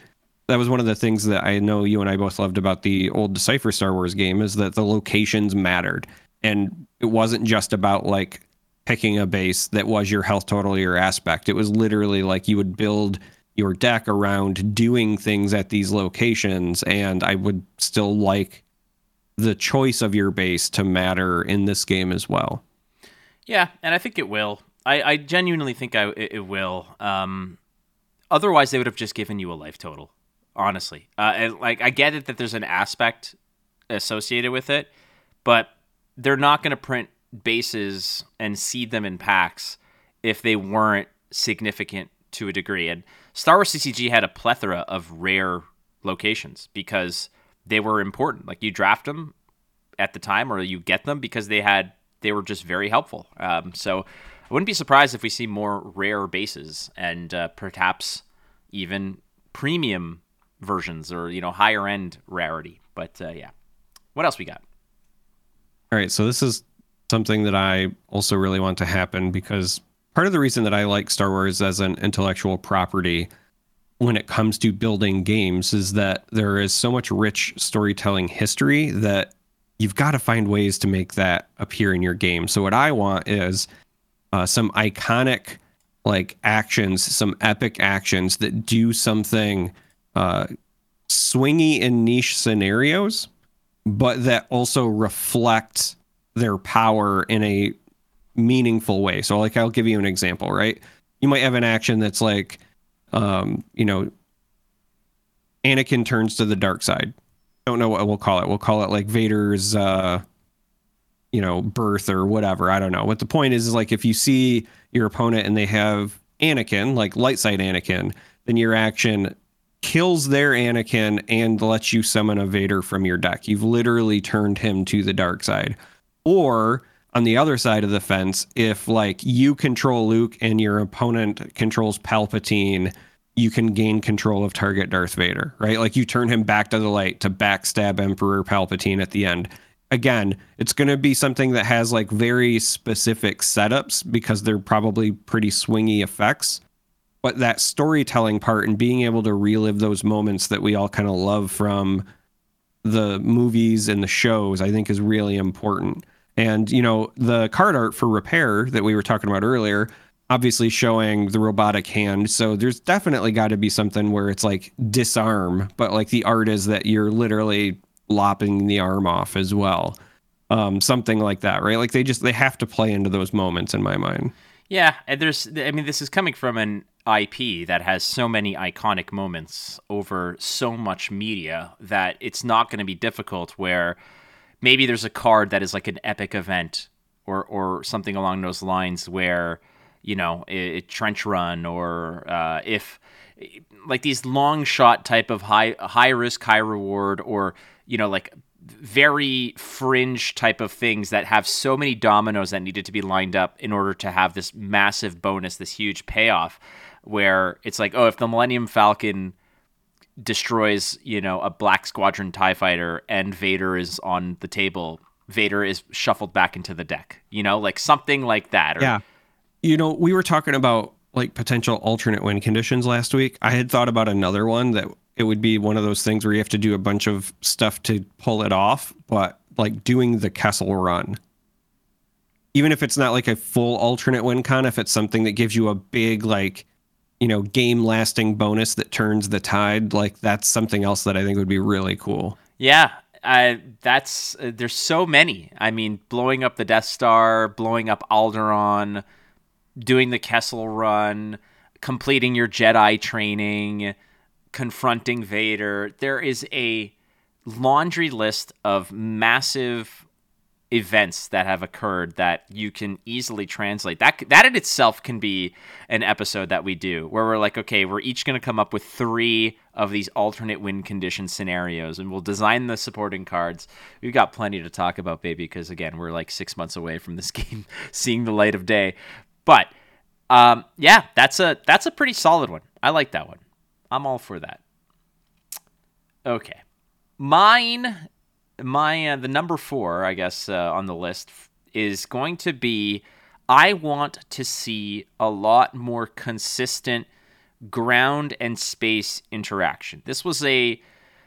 that was one of the things that I know you and I both loved about the old Decipher Star Wars game is that the locations mattered and it wasn't just about like picking a base that was your health total your aspect. It was literally like you would build your deck around doing things at these locations, and I would still like the choice of your base to matter in this game as well. Yeah, and I think it will. I, I genuinely think I, it, it will. Um, otherwise, they would have just given you a life total. Honestly, uh, and like I get it that there's an aspect associated with it, but they're not going to print bases and seed them in packs if they weren't significant to a degree. And Star Wars CCG had a plethora of rare locations because they were important. Like you draft them at the time, or you get them because they had they were just very helpful. Um, so I wouldn't be surprised if we see more rare bases and uh, perhaps even premium versions or you know higher end rarity. But uh, yeah, what else we got? All right, so this is something that I also really want to happen because part of the reason that I like Star Wars as an intellectual property when it comes to building games is that there is so much rich storytelling history that you've got to find ways to make that appear in your game. So what I want is uh, some iconic like actions, some epic actions that do something uh, swingy in niche scenarios, but that also reflect their power in a meaningful way. So like I'll give you an example, right? You might have an action that's like um, you know, Anakin turns to the dark side. Don't know what we'll call it. We'll call it like Vader's uh you know, birth or whatever. I don't know. What the point is is like if you see your opponent and they have Anakin, like light side Anakin, then your action kills their Anakin and lets you summon a Vader from your deck. You've literally turned him to the dark side. Or on the other side of the fence, if like you control Luke and your opponent controls Palpatine, you can gain control of target Darth Vader, right? Like you turn him back to the light to backstab Emperor Palpatine at the end. Again, it's going to be something that has like very specific setups because they're probably pretty swingy effects. But that storytelling part and being able to relive those moments that we all kind of love from the movies and the shows, I think is really important. And, you know, the card art for repair that we were talking about earlier, obviously showing the robotic hand. So there's definitely got to be something where it's like disarm, but like the art is that you're literally lopping the arm off as well. Um, something like that, right? Like they just they have to play into those moments in my mind. Yeah, and there's I mean this is coming from an IP that has so many iconic moments over so much media that it's not going to be difficult where maybe there's a card that is like an epic event or or something along those lines where you know a, trench run or uh, if like these long shot type of high high risk high reward or you know like very fringe type of things that have so many dominoes that needed to be lined up in order to have this massive bonus this huge payoff where it's like oh if the millennium falcon destroys, you know, a Black Squadron TIE fighter and Vader is on the table, Vader is shuffled back into the deck. You know, like something like that. Or, yeah. You know, we were talking about like potential alternate win conditions last week. I had thought about another one that it would be one of those things where you have to do a bunch of stuff to pull it off, but like doing the Kessel run. Even if it's not like a full alternate win con, if it's something that gives you a big like you know, game lasting bonus that turns the tide, like that's something else that I think would be really cool. Yeah, that's uh, there's so many. I mean, blowing up the Death Star, blowing up Alderaan, doing the Kessel run, completing your Jedi training, confronting Vader. There is a laundry list of massive events that have occurred that you can easily translate. That that in itself can be an episode that we do where we're like, okay, we're each going to come up with 3 of these alternate win condition scenarios and we'll design the supporting cards. We've got plenty to talk about, baby, because again, we're like 6 months away from this game seeing the light of day. But um, yeah, that's a that's a pretty solid one. I like that one. I'm all for that. Okay. Mine my uh, the number four, I guess, uh, on the list is going to be. I want to see a lot more consistent ground and space interaction. This was a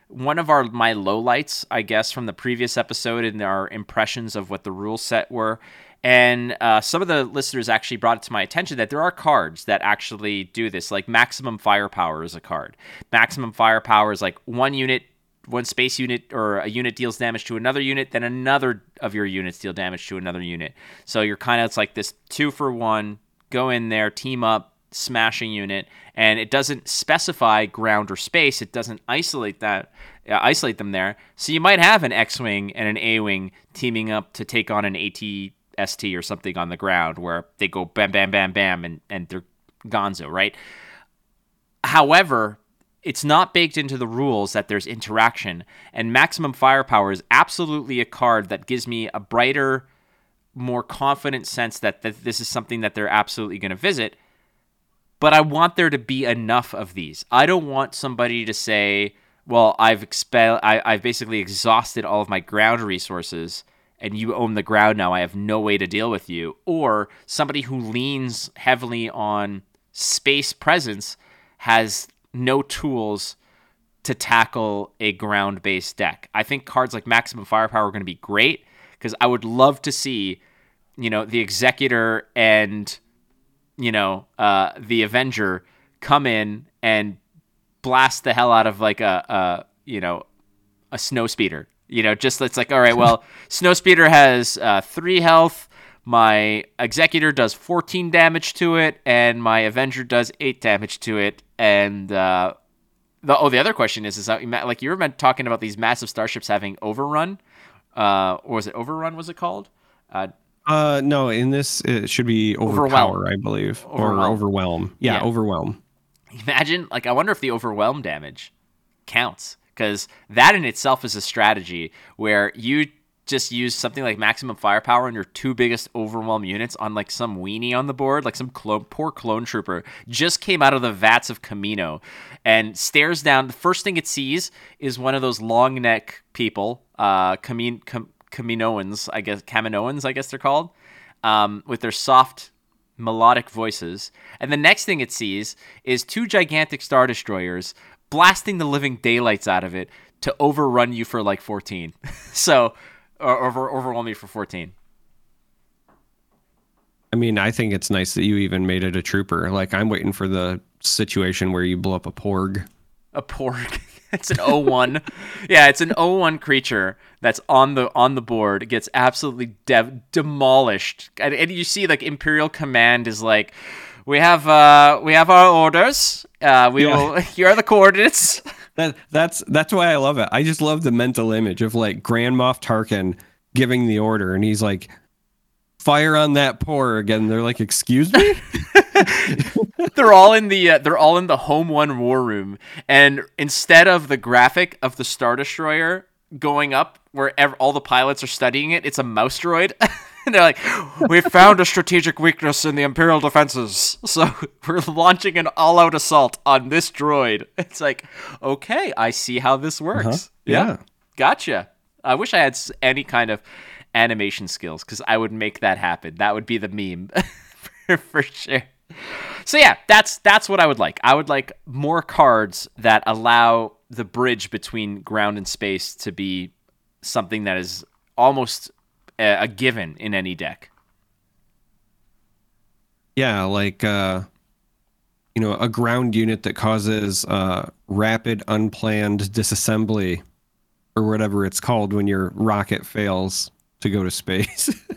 one of our my lowlights, I guess, from the previous episode in our impressions of what the rule set were. And uh, some of the listeners actually brought it to my attention that there are cards that actually do this. Like Maximum Firepower is a card. Maximum Firepower is like one unit one space unit or a unit deals damage to another unit, then another of your units deal damage to another unit. So you're kind of it's like this two for one. Go in there, team up, smashing unit, and it doesn't specify ground or space. It doesn't isolate that, uh, isolate them there. So you might have an X-wing and an A-wing teaming up to take on an AT-ST or something on the ground, where they go bam, bam, bam, bam, and and they're Gonzo, right? However, it's not baked into the rules that there's interaction. And maximum firepower is absolutely a card that gives me a brighter, more confident sense that, this is something that they're absolutely going to visit. But I want there to be enough of these. I don't want somebody to say, well, I've expelled, I've basically exhausted all of my ground resources and you own the ground now. I have no way to deal with you. Or somebody who leans heavily on space presence has no tools to tackle a ground based deck. I think cards like Maximum Firepower are going to be great because I would love to see, you know, the Executor and, you know, uh, the Avenger come in and blast the hell out of like a, a you know, a snow speeder. You know, just it's like, all right, well, snow speeder has uh, three health. My Executor does 14 damage to it, and my Avenger does 8 damage to it and uh, the oh, the other question is is that, like you were talking about these massive starships having overrun, uh, or was it overrun? Was it called? Uh, uh, no, in this it should be overpower, overwhelm. I believe, overwhelm. or overwhelm. Yeah, yeah, overwhelm. Imagine, like, I wonder if the overwhelm damage counts because that in itself is a strategy where you just use something like maximum firepower on your two biggest overwhelm units on like some weenie on the board, like some clone, poor clone trooper just came out of the vats of Kamino and stares down. The first thing it sees is one of those long neck people, uh, Kaminoans, I guess, Kaminoans, I guess they're called, um, with their soft melodic voices. And the next thing it sees is two gigantic Star Destroyers blasting the living daylights out of it to overrun you for like 14. so or over overwhelm me for 14. I mean, I think it's nice that you even made it a trooper. Like I'm waiting for the situation where you blow up a porg. A porg. it's an O1. yeah, it's an O1 creature that's on the on the board. It gets absolutely dev- demolished. And, and you see like Imperial Command is like we have uh we have our orders. Uh we yeah. will here are the coordinates. that that's that's why I love it. I just love the mental image of like Grand Moff Tarkin giving the order, and he's like, "Fire on that porg," again." they're like, "Excuse me." they're all in the uh, they're all in the home one war room, and instead of the graphic of the Star Destroyer going up where ev- all the pilots are studying it, it's a mouse droid. they're like, we found a strategic weakness in the Imperial defenses, so we're launching an all-out assault on this droid. It's like, okay, I see how this works. Uh-huh. Yeah. yeah, gotcha. I wish I had any kind of animation skills because I would make that happen. That would be the meme for, for sure. So yeah, that's that's what I would like. I would like more cards that allow the bridge between ground and space to be something that is almost a, a given in any deck. Yeah, like uh you know, a ground unit that causes uh rapid unplanned disassembly or whatever it's called when your rocket fails to go to space.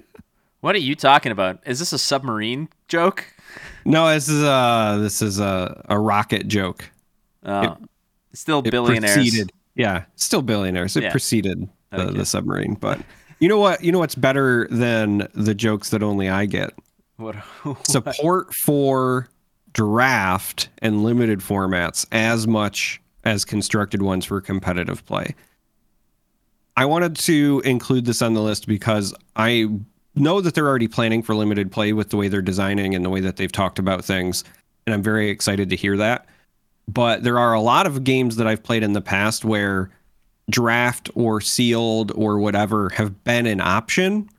What are you talking about? Is this a submarine joke? no, this is uh this is a a rocket joke. Uh, still It billionaires. preceded- yeah, still billionaires. It Yeah. preceded the, Okay. the submarine, but you know what? You know what's better than the jokes that only I get? What? support for draft and limited formats as much as constructed ones for competitive play. I wanted to include this on the list because I know that they're already planning for limited play with the way they're designing and the way that they've talked about things. And I'm very excited to hear that. But there are a lot of games that I've played in the past where draft or sealed or whatever have been an option.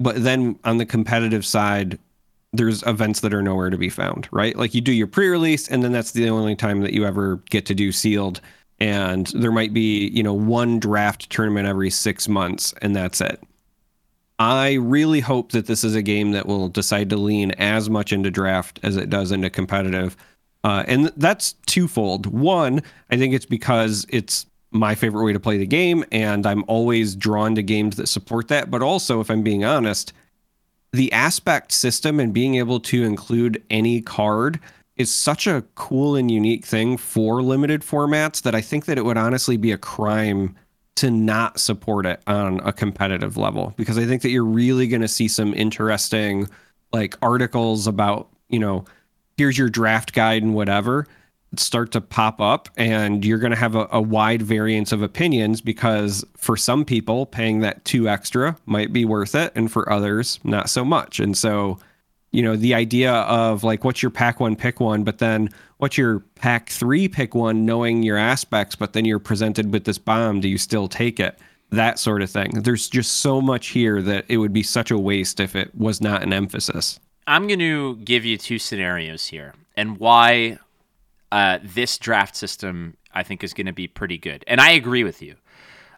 But then on the competitive side, there's events that are nowhere to be found, right? Like you do your pre-release and then that's the only time that you ever get to do sealed and there might be, you know, one draft tournament every 6 months and that's it. I really hope that this is a game that will decide to lean as much into draft as it does into competitive. Uh, and that's twofold. One, I think it's because it's my favorite way to play the game, and I'm always drawn to games that support that. But also, if I'm being honest, the aspect system and being able to include any card is such a cool and unique thing for limited formats that I think that it would honestly be a crime to not support it on a competitive level because I think that you're really going to see some interesting like articles about, you know, here's your draft guide and whatever start to pop up and you're going to have a, a wide variance of opinions because for some people paying that two extra might be worth it and for others not so much. And so you know the idea of like what's your pack one pick one but then what's your pack three pick one knowing your aspects but then you're presented with this bomb do you still take it? That sort of thing. There's just so much here that it would be such a waste if it was not an emphasis. I'm going to give you two scenarios here and why uh, this draft system I think is going to be pretty good. And I agree with you.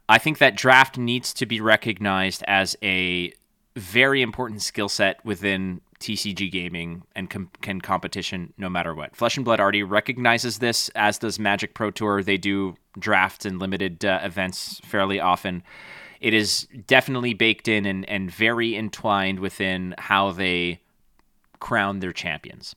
I think that draft needs to be recognized as a very important skill set within TCG gaming and com- can competition no matter what. Flesh and Blood already recognizes this, as does Magic Pro Tour. They do drafts and limited uh, events fairly often. It is definitely baked in and, and very entwined within how they crown their champions.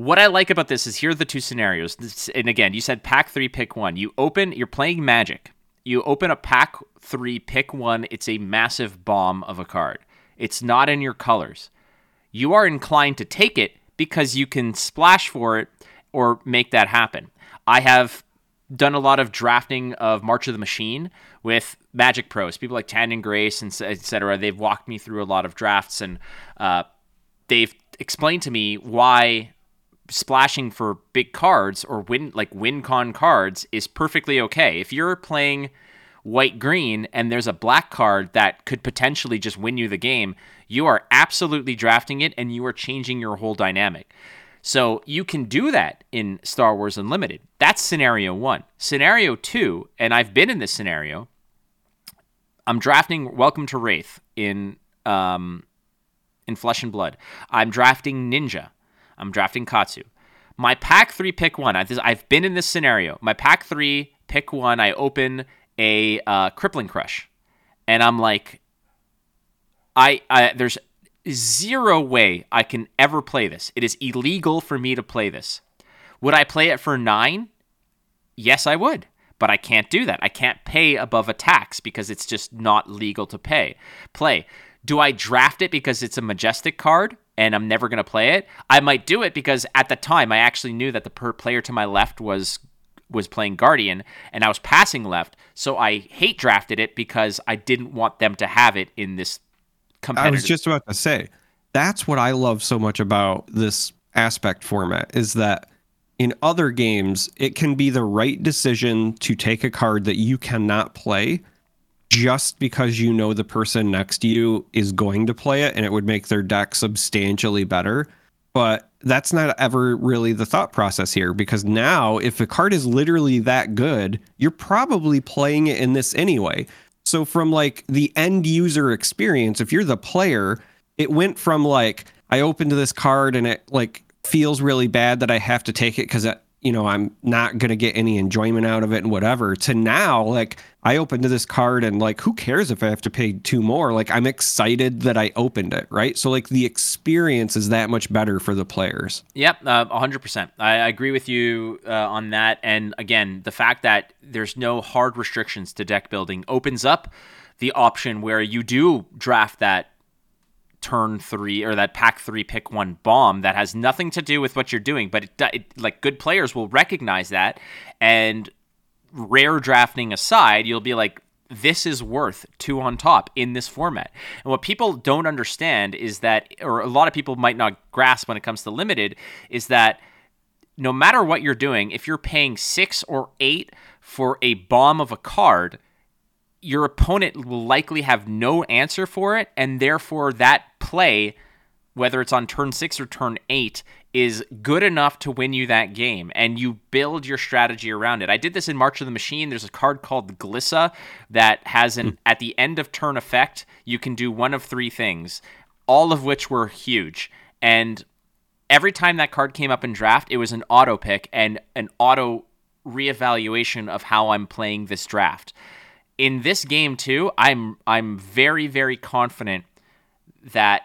What I like about this is here are the two scenarios. This- and again, you said pack three, pick one. You open, you're playing Magic. You open a pack three, pick one. It's a massive bomb of a card. It's not in your colors. You are inclined to take it because you can splash for it or make that happen. I have done a lot of drafting of March of the Machine with Magic Pros, people like Tandon Grace and et cetera. They've walked me through a lot of drafts and uh, they've explained to me why splashing for big cards or win like win con cards is perfectly okay. If you're playing white green and there's a black card that could potentially just win you the game, you are absolutely drafting it and you are changing your whole dynamic. So you can do that in Star Wars Unlimited. That's scenario 1. Scenario 2, and I've been in this scenario. I'm drafting Welcome to Rathe in um in Flesh and Blood. I'm drafting Ninja. I'm drafting Katsu. My pack three, pick one. I've been in this scenario. My pack three, pick one. I open a uh, Crippling Crush, and I'm like, I, I there's zero way I can ever play this. It is illegal for me to play this. Would I play it for nine? Yes, I would. But I can't do that. I can't pay above a tax because it's just not legal to pay. Play. Do I draft it because it's a majestic card and I'm never going to play it? I might do it because at the time I actually knew that the per player to my left was was playing Guardian and I was passing left, so I hate drafted it because I didn't want them to have it in this competitive. I was just about to say that's what I love so much about this aspect format is that in other games it can be the right decision to take a card that you cannot play just because you know the person next to you is going to play it and it would make their deck substantially better. But that's not ever really the thought process here because now, if a card is literally that good, you're probably playing it in this anyway. So, from like the end user experience, if you're the player, it went from like, I opened this card and it like feels really bad that I have to take it because you know I'm not gonna get any enjoyment out of it and whatever. To now, like I opened this card and like who cares if I have to pay two more? Like I'm excited that I opened it, right? So like the experience is that much better for the players. Yep, uh, 100%. I, I agree with you uh, on that. And again, the fact that there's no hard restrictions to deck building opens up the option where you do draft that turn three or that pack three pick one bomb that has nothing to do with what you're doing but it, it, like good players will recognize that. And rare drafting aside you'll be like this is worth two on top in this format. And what people don't understand is that or a lot of people might not grasp when it comes to limited is that no matter what you're doing if you're paying six or eight for a bomb of a card your opponent will likely have no answer for it, and therefore that play, whether it's on turn six or turn eight, is good enough to win you that game, and you build your strategy around it. I did this in March of the Machine. There's a card called Glissa that has an hmm. at the end of turn effect, you can do one of three things, all of which were huge. And every time that card came up in draft, it was an auto pick and an auto reevaluation of how I'm playing this draft in this game too, I'm I'm very very confident that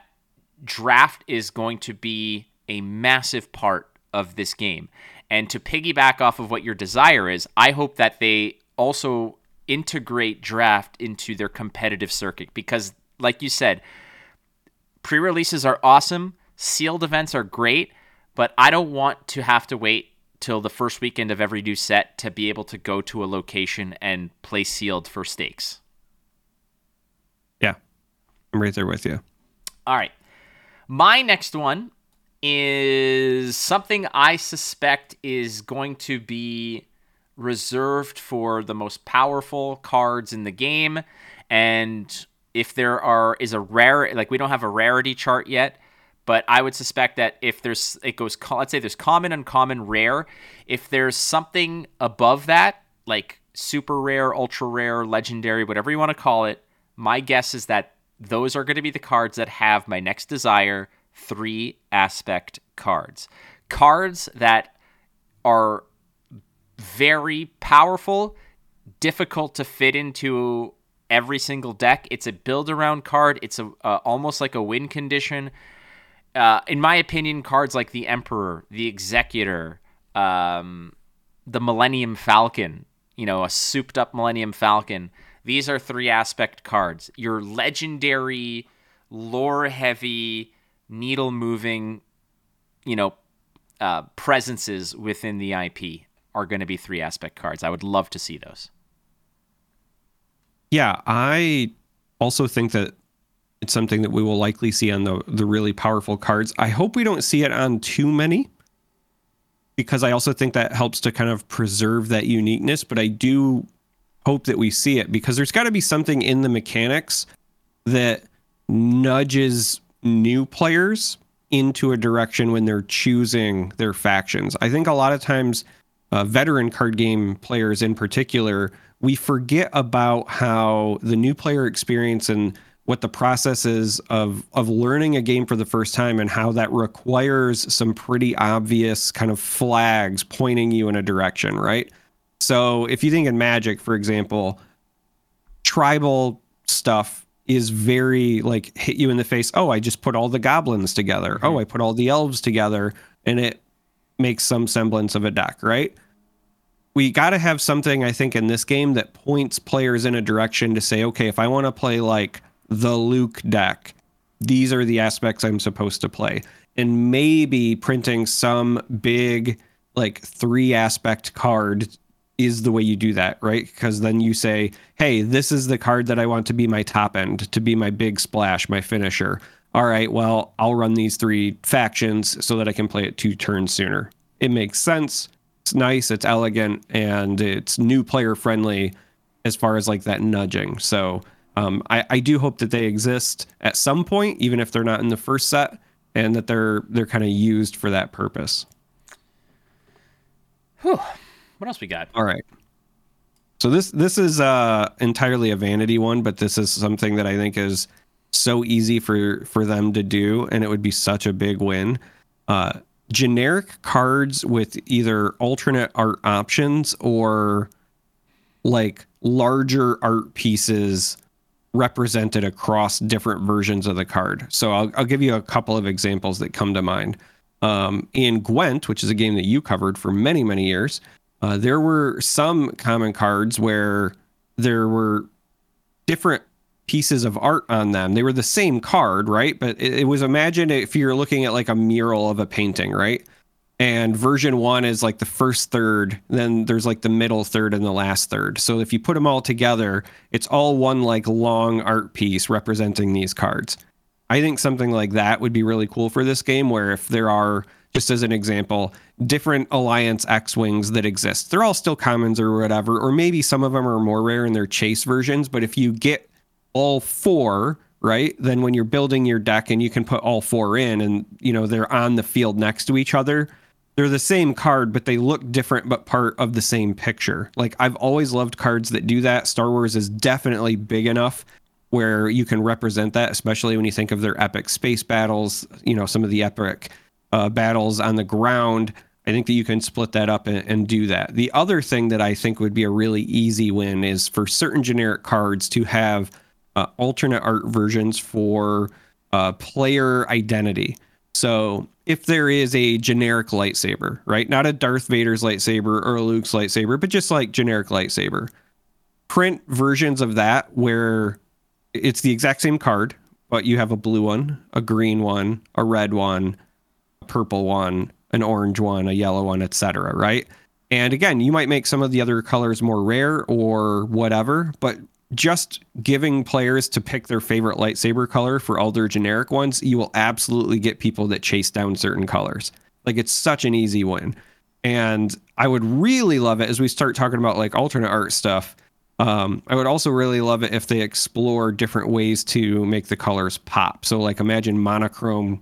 draft is going to be a massive part of this game. And to piggyback off of what your desire is, I hope that they also integrate draft into their competitive circuit because like you said, pre-releases are awesome, sealed events are great, but I don't want to have to wait till the first weekend of every new set to be able to go to a location and play sealed for stakes. Yeah, I'm right there with you. All right. My next one is something I suspect is going to be reserved for the most powerful cards in the game. And if there are is a rare like we don't have a rarity chart yet, but I would suspect that if there's it goes let's say there's common, uncommon, rare, if there's something above that like super rare, ultra rare, legendary, whatever you want to call it, my guess is that those are going to be the cards that have my next desire three aspect cards. Cards that are very powerful, difficult to fit into every single deck. It's a build around card. It's a uh, almost like a win condition uh, in my opinion, cards like the Emperor, the Executor, um, the Millennium Falcon, you know, a souped up Millennium Falcon, these are three aspect cards. Your legendary, lore heavy, needle moving, you know, uh, presences within the IP are going to be three aspect cards. I would love to see those. Yeah, I also think that it's something that we will likely see on the the really powerful cards. I hope we don't see it on too many because I also think that helps to kind of preserve that uniqueness, but I do hope that we see it because there's got to be something in the mechanics that nudges new players into a direction when they're choosing their factions. I think a lot of times uh, veteran card game players in particular, we forget about how the new player experience and what the process is of of learning a game for the first time and how that requires some pretty obvious kind of flags pointing you in a direction, right? So if you think in Magic, for example, tribal stuff is very like hit you in the face. Oh, I just put all the goblins together. Mm-hmm. Oh, I put all the elves together, and it makes some semblance of a deck, right? We got to have something, I think, in this game that points players in a direction to say, okay, if I want to play like the Luke deck. These are the aspects I'm supposed to play. And maybe printing some big, like three aspect card is the way you do that, right? Because then you say, hey, this is the card that I want to be my top end, to be my big splash, my finisher. All right, well, I'll run these three factions so that I can play it two turns sooner. It makes sense. It's nice, it's elegant, and it's new player friendly as far as like that nudging. So um, I, I do hope that they exist at some point, even if they're not in the first set. and that they're they're kind of used for that purpose. Whew. What else we got? All right. So this this is uh entirely a vanity one, but this is something that I think is so easy for for them to do and it would be such a big win. Uh generic cards with either alternate art options or like larger art pieces represented across different versions of the card. So I'll, I'll give you a couple of examples that come to mind. Um, in Gwent, which is a game that you covered for many, many years, uh, there were some common cards where there were different pieces of art on them. They were the same card, right? But it, it was imagine if you're looking at like a mural of a painting, right? And version one is like the first third then there's like the middle third and the last third. So if you put them all together it's all one like long art piece representing these cards. I think something like that would be really cool for this game where if there are just as an example different alliance x-wings that exist. They're all still commons or whatever or maybe some of them are more rare in their chase versions but if you get all four right then when you're building your deck and you can put all four in and you know they're on the field next to each other they're the same card, but they look different, but part of the same picture. Like I've always loved cards that do that. Star Wars is definitely big enough where you can represent that, especially when you think of their epic space battles. You know, some of the epic uh, battles on the ground. I think that you can split that up and, and do that. The other thing that I think would be a really easy win is for certain generic cards to have uh, alternate art versions for uh, player identity. So if there is a generic lightsaber, right? Not a Darth Vader's lightsaber or a Luke's lightsaber, but just like generic lightsaber. Print versions of that where it's the exact same card, but you have a blue one, a green one, a red one, a purple one, an orange one, a yellow one, etc., right? And again, you might make some of the other colors more rare or whatever, but just giving players to pick their favorite lightsaber color for all their generic ones, you will absolutely get people that chase down certain colors. Like it's such an easy win. And I would really love it as we start talking about like alternate art stuff. Um, I would also really love it if they explore different ways to make the colors pop. So like imagine monochrome,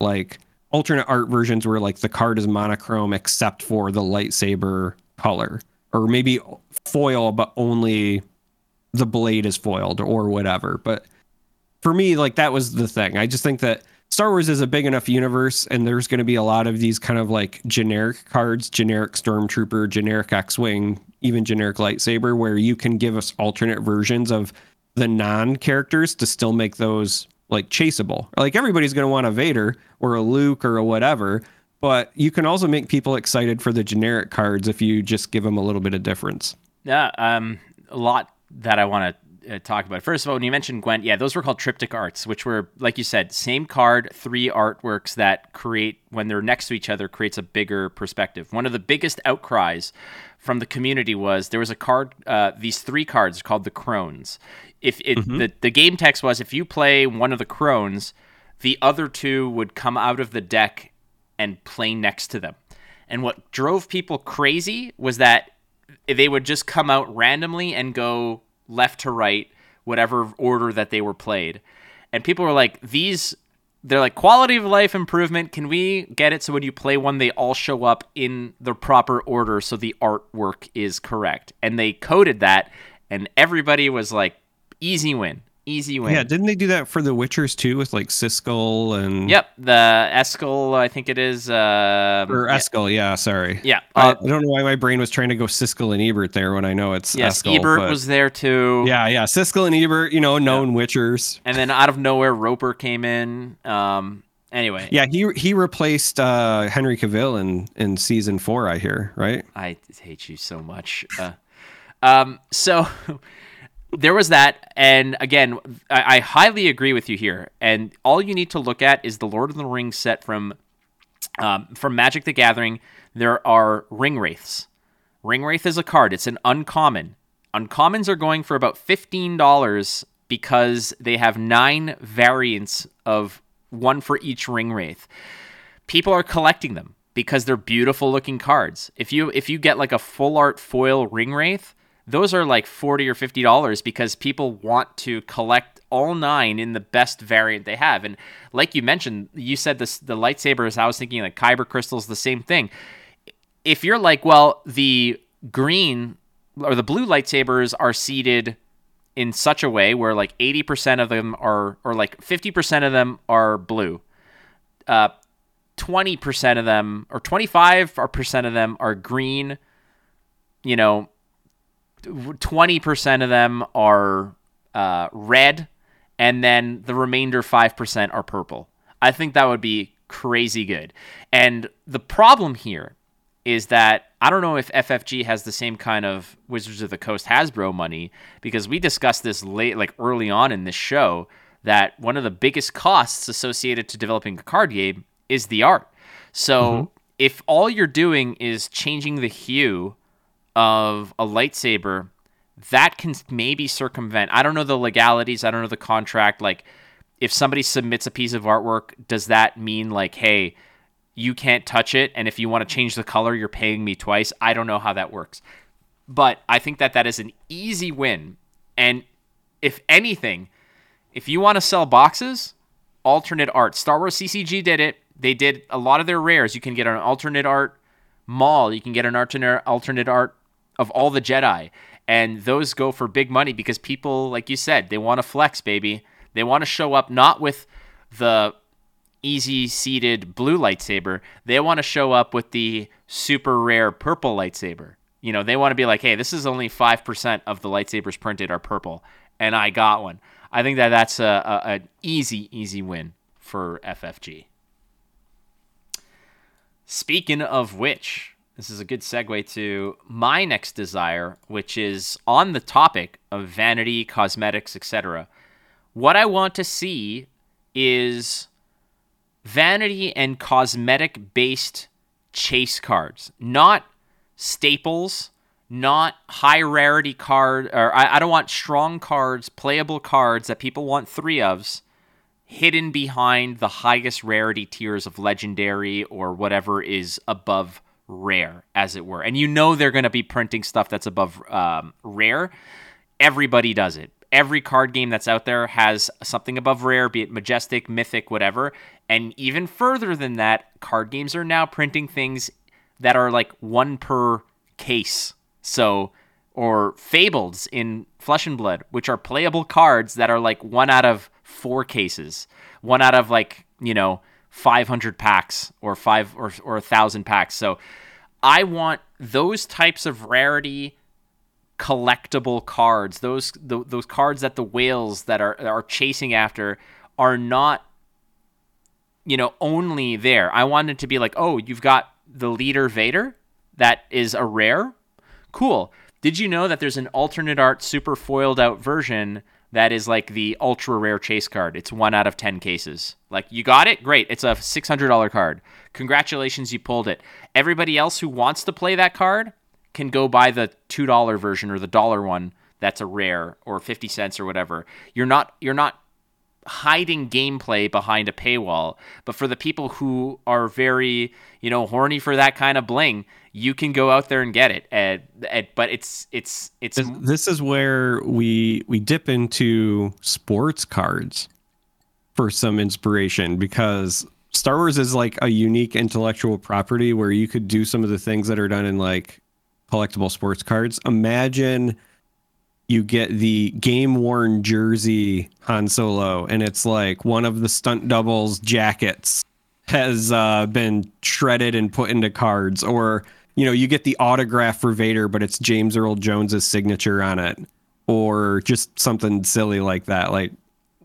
like alternate art versions where like the card is monochrome except for the lightsaber color, or maybe foil but only the blade is foiled or whatever. But for me, like that was the thing. I just think that Star Wars is a big enough universe, and there's going to be a lot of these kind of like generic cards, generic Stormtrooper, generic X Wing, even generic lightsaber, where you can give us alternate versions of the non characters to still make those like chaseable. Like everybody's going to want a Vader or a Luke or a whatever, but you can also make people excited for the generic cards if you just give them a little bit of difference. Yeah, um, a lot that I want to uh, talk about. First of all, when you mentioned Gwent, yeah, those were called triptych arts, which were, like you said, same card, three artworks that create, when they're next to each other, creates a bigger perspective. One of the biggest outcries from the community was there was a card, uh, these three cards called the Crones. If it, mm-hmm. the, the game text was if you play one of the Crones, the other two would come out of the deck and play next to them. And what drove people crazy was that they would just come out randomly and go left to right, whatever order that they were played. And people were like, these, they're like, quality of life improvement. Can we get it so when you play one, they all show up in the proper order so the artwork is correct? And they coded that, and everybody was like, easy win. Easy win. Yeah, didn't they do that for the Witchers too with like Siskel and Yep, the Eskel, I think it is uh or Eskel, yeah, yeah sorry. Yeah. Uh, I don't know why my brain was trying to go Siskel and Ebert there when I know it's yes, Eskel, Ebert but... was there too. Yeah, yeah, Siskel and Ebert, you know, known yeah. Witchers. And then out of nowhere Roeper came in. Um anyway. Yeah, he he replaced uh Henry Cavill in in season 4, I hear, right? I hate you so much. Uh, um so there was that, and again, I, I, highly agree with you here. And all you need to look at is the Lord of the Rings set from um, from Magic the Gathering. There are ring wraiths. Ring wraith is a card. It's an uncommon. Uncommons are going for about fifteen dollars because they have nine variants of one for each ring wraith. People are collecting them because they're beautiful looking cards. If you if you get like a full art foil ring wraith those are like 40 or 50 dollars because people want to collect all nine in the best variant they have. And like you mentioned you said this the lightsabers i was thinking like kyber crystals the same thing. If you're like well the green or the blue lightsabers are seeded in such a way where like 80% of them are or like 50% of them are blue uh, 20% of them or 25% of them are green you know 20% of them are uh, red, and then the remainder 5% are purple. I think that would be crazy good. And the problem here is that I don't know if FFG has the same kind of Wizards of the Coast Hasbro money because we discussed this late, like early on in this show, that one of the biggest costs associated to developing a card game is the art. So mm-hmm. if all you're doing is changing the hue of a lightsaber, that can maybe circumvent. I don't know the legalities. I don't know the contract. Like, if somebody submits a piece of artwork, does that mean like, hey, you can't touch it, and if you want to change the color, you're paying me twice? I don't know how that works, but I think that that is an easy win. And if anything, if you want to sell boxes, alternate art. Star Wars CCG did it. They did a lot of their rares. You can get an alternate art mall You can get an alternate alternate art of all the Jedi. And those go for big money because people, like you said, they want to flex, baby. They want to show up not with the easy seated blue lightsaber. They want to show up with the super rare purple lightsaber. You know, they want to be like, hey, this is only 5% of the lightsabers printed are purple, and I got one. I think that that's a, a an easy, easy win for FFG. Speaking of which, this is a good segue to my next desire, which is on the topic of vanity, cosmetics, etc. What I want to see is vanity and cosmetic based chase cards, not staples, not high rarity card, or I, I don't want strong cards, playable cards that people want three ofs hidden behind the highest rarity tiers of legendary or whatever is above rare, as it were. And you know they're going to be printing stuff that's above um, rare. Everybody does it. Every card game that's out there has something above rare, be it majestic, mythic, whatever. And even further than that, card games are now printing things that are like one per case. So, or fableds in Flesh and Blood, which are playable cards that are like one out of four cases, one out of like, you know, 500 packs or five or, or a thousand packs. So I want those types of rarity collectible cards. Those the, those cards that the whales that are are chasing after are not you know only there. I want it to be like, "Oh, you've got the leader Vader that is a rare." Cool. Did you know that there's an alternate art super foiled out version that is like the ultra rare chase card. It's one out of 10 cases. Like, you got it? Great. It's a $600 card. Congratulations, you pulled it. Everybody else who wants to play that card can go buy the $2 version or the dollar one that's a rare or 50 cents or whatever. You're not you're not hiding gameplay behind a paywall, but for the people who are very, you know, horny for that kind of bling, you can go out there and get it. But it's it's it's this is where we we dip into sports cards for some inspiration because Star Wars is like a unique intellectual property where you could do some of the things that are done in like collectible sports cards. Imagine you get the game worn jersey Han Solo, and it's like one of the stunt doubles jackets has uh, been shredded and put into cards, or you know, you get the autograph for Vader, but it's James Earl Jones's signature on it, or just something silly like that. Like,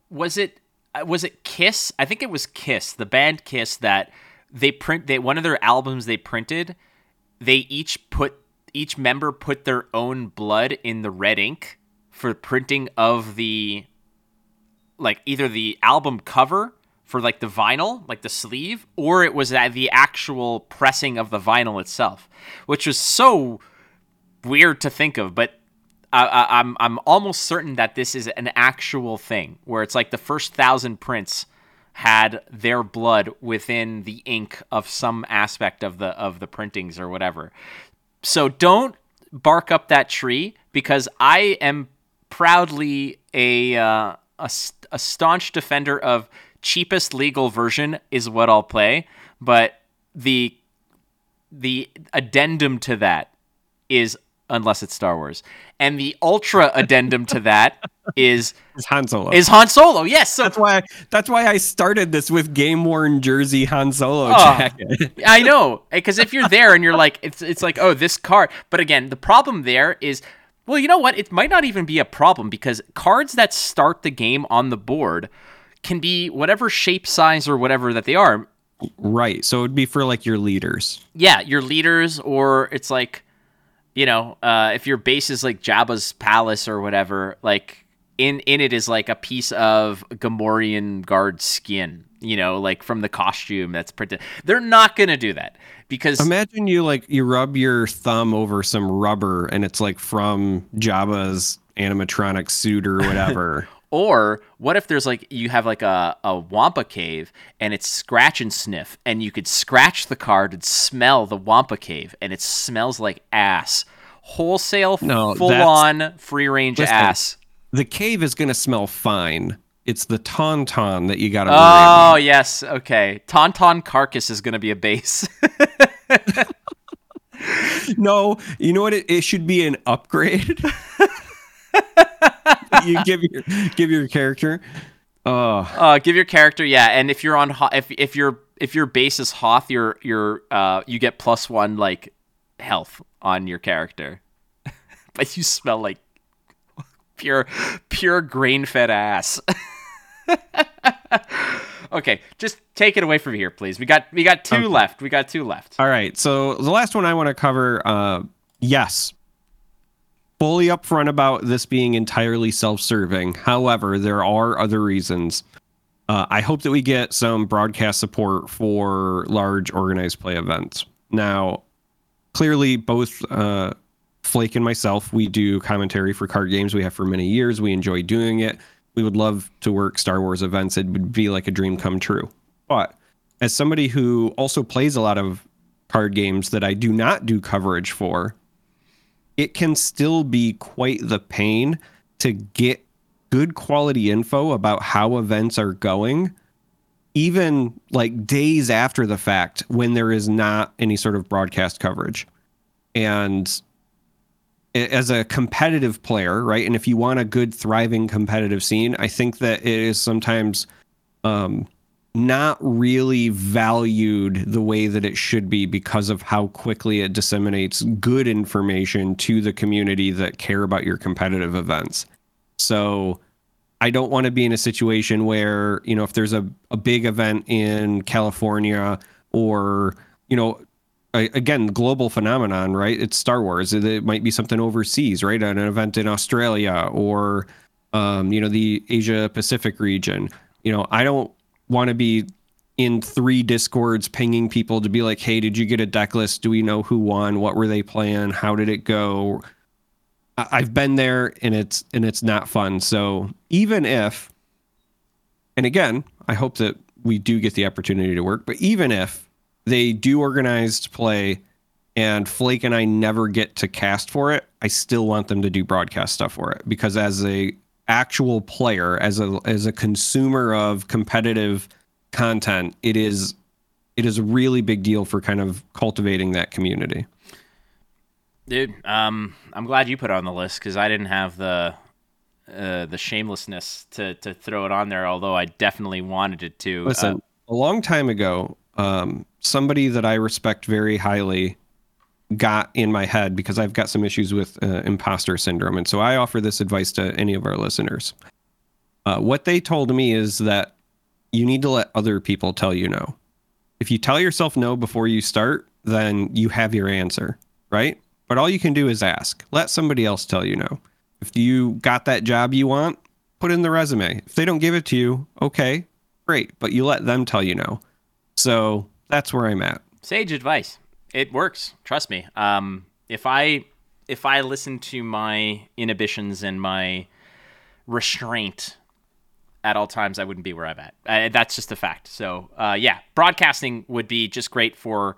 was it uh, was it Kiss? I think it was Kiss, the band Kiss, that they print. They one of their albums they printed. They each put each member put their own blood in the red ink for printing of the like either the album cover for like the vinyl, like the sleeve, or it was the actual pressing of the vinyl itself, which was so weird to think of. But I, am I'm, I'm almost certain that this is an actual thing where it's like the first thousand prints had their blood within the ink of some aspect of the of the printings or whatever. So don't bark up that tree because I am proudly a uh, a, a staunch defender of cheapest legal version is what I'll play, but the the addendum to that is unless it's Star Wars. And the ultra addendum to that is It's Han Solo. is Han Solo. Yes, so that's why that's why I started this with game worn jersey Han Solo Oh. jacket. I know because if you're there and you're like, it's it's like, oh, this card. But again, the problem there is, well, you know what? It might not even be a problem because cards that start the game on the board can be whatever shape, size, or whatever that they are. right. So it'd be for like your leaders. Yeah, your leaders, or it's like, you know, uh, if your base is like Jabba's palace or whatever, like in in it is like a piece of Gamorrean guard skin. You know, like from the costume that's printed. They're not gonna do that because Imagine you like you rub your thumb over some rubber and it's like from Jabba's animatronic suit or whatever. Or what if there's like you have like a, a Wampa cave and it's scratch and sniff and you could scratch the card and smell the Wampa cave and it smells like ass. Wholesale No, full on free range Listen, ass. the cave is gonna smell fine. It's the tauntaun that you gotta Oh worry yes, okay. Tauntaun carcass is gonna be a base. No, you know what? It, it should be an upgrade. you give your give your character. Oh, uh, give your character, yeah. And if you're on, if if your if your base is Hoth, you're you're uh you get plus one like health on your character, but you smell like pure pure grain fed ass. okay, just take it away from here, please. We got we got two left. We got two left. All right. So the last one I want to cover, uh, yes, fully upfront about this being entirely self-serving. However, there are other reasons. Uh, I hope that we get some broadcast support for large organized play events. Now, clearly, both uh, Flake and myself, we do commentary for card games. We have for many years. We enjoy doing it. We would love to work Star Wars events. It would be like a dream come true. But as somebody who also plays a lot of card games that I do not do coverage for, it can still be quite the pain to get good quality info about how events are going, even like days after the fact when there is not any sort of broadcast coverage. And as a competitive player, right? And if you want a good, thriving competitive scene, I think that it is sometimes um, not really valued the way that it should be because of how quickly it disseminates good information to the community that care about your competitive events. So I don't want to be in a situation where, you know, if there's a, a big event in California or, you know, again, global phenomenon, right? It's Star Wars. It, might be something overseas, right? An event in Australia or, um, you know, the Asia Pacific region. You know, I don't want to be in three discords pinging people to be like, hey, did you get a deck list? Do we know who won? What were they playing? How did it go? I've been there and it's and it's not fun. So even if and again, I hope that we do get the opportunity to work, but even if they do organized play and Flake and I never get to cast for it, I still want them to do broadcast stuff for it because as a actual player, as a as a consumer of competitive content, it is it is a really big deal for kind of cultivating that community. Dude, um, I'm glad you put it on the list because I didn't have the uh, the shamelessness to to throw it on there. Although I definitely wanted it to. Listen, Uh, a long time ago, um, somebody that I respect very highly got in my head because I've got some issues with uh, imposter syndrome. And so I offer this advice to any of our listeners. Uh, what they told me is that you need to let other people tell you no. If you tell yourself no before you start, then you have your answer, right? But all you can do is ask. Let somebody else tell you no. If you got that job you want, put in the resume. If they don't give it to you, okay, great. But you let them tell you no. So that's where I'm at. sage advice. It works. Trust me. Um, if I if I listen to my inhibitions and my restraint at all times, I wouldn't be where I'm at. Uh, that's just a fact. So uh, yeah, broadcasting would be just great for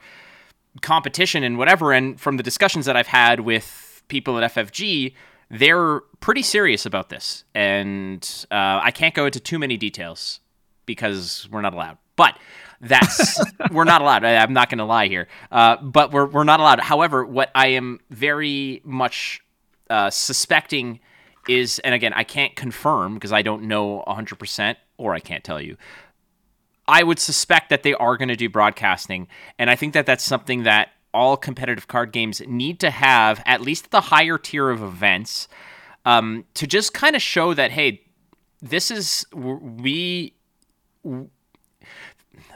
competition and whatever. And from the discussions that I've had with people at FFG, they're pretty serious about this, and uh, I can't go into too many details because we're not allowed. But that's we're not allowed. I, am not going to lie here, uh, but we're we're not allowed. However, what I am very much uh, suspecting is, and again, I can't confirm because I don't know 100, percent or I can't tell you. I would suspect that they are going to do broadcasting, and I think that that's something that all competitive card games need to have at least the higher tier of events um, to just kind of show that hey, this is we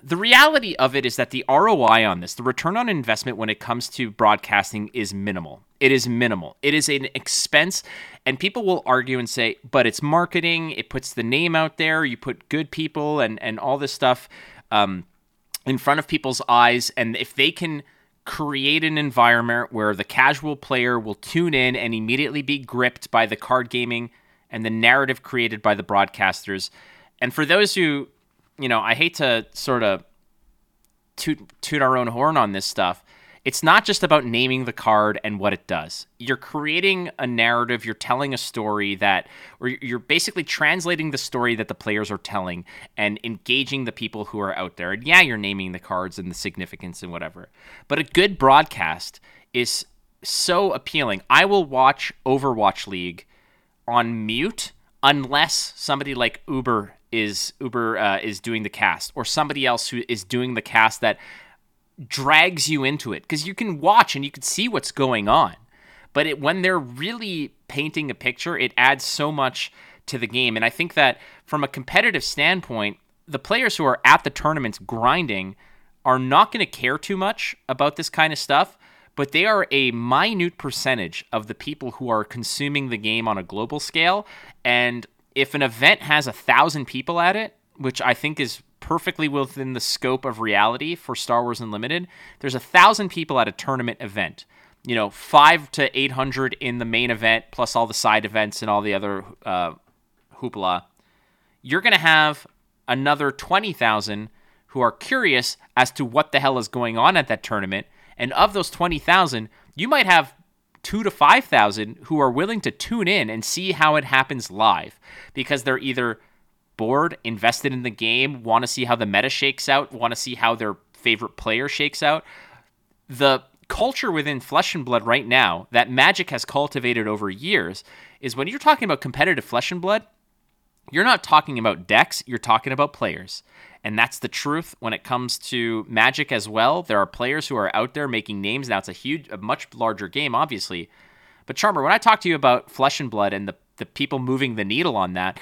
the reality of it is that the ROI on this, the return on investment when it comes to broadcasting is minimal. It is minimal. It is an expense, and people will argue and say, but it's marketing, it puts the name out there, you put good people and, and all this stuff um, in front of people's eyes, and if they can create an environment where the casual player will tune in and immediately be gripped by the card gaming and the narrative created by the broadcasters. And for those who you know, I hate to sort of toot, toot our own horn on this stuff. It's not just about naming the card and what it does. You're creating a narrative, you're telling a story that, or you're basically translating the story that the players are telling and engaging the people who are out there. And yeah, you're naming the cards and the significance and whatever. But a good broadcast is so appealing. I will watch Overwatch League on mute unless somebody like Uber is Uber uh, is doing the cast or somebody else who is doing the cast that drags you into it because you can watch and you can see what's going on. But it, when they're really painting a picture, it adds so much to the game. And I think that from a competitive standpoint, the players who are at the tournaments grinding are not going to care too much about this kind of stuff, but they are a minute percentage of the people who are consuming the game on a global scale. And if an event has a thousand people at it, which I think is perfectly within the scope of reality for Star Wars Unlimited, there's a thousand people at a tournament event. You know, five to eight hundred in the main event, plus all the side events and all the other uh, hoopla. You're going to have another twenty thousand who are curious as to what the hell is going on at that tournament. And of those twenty thousand, you might have two to 5,000 who are willing to tune in and see how it happens live because they're either bored, invested in the game, want to see how the meta shakes out, want to see how their favorite player shakes out. The culture within Flesh and Blood right now that Magic has cultivated over years is when you're talking about competitive Flesh and Blood, you're not talking about decks, you're talking about players. And that's the truth when it comes to Magic as well. There are players who are out there making names. Now it's a huge, a much larger game, obviously. But Charmer, when I talk to you about Flesh and Blood and the, the people moving the needle on that,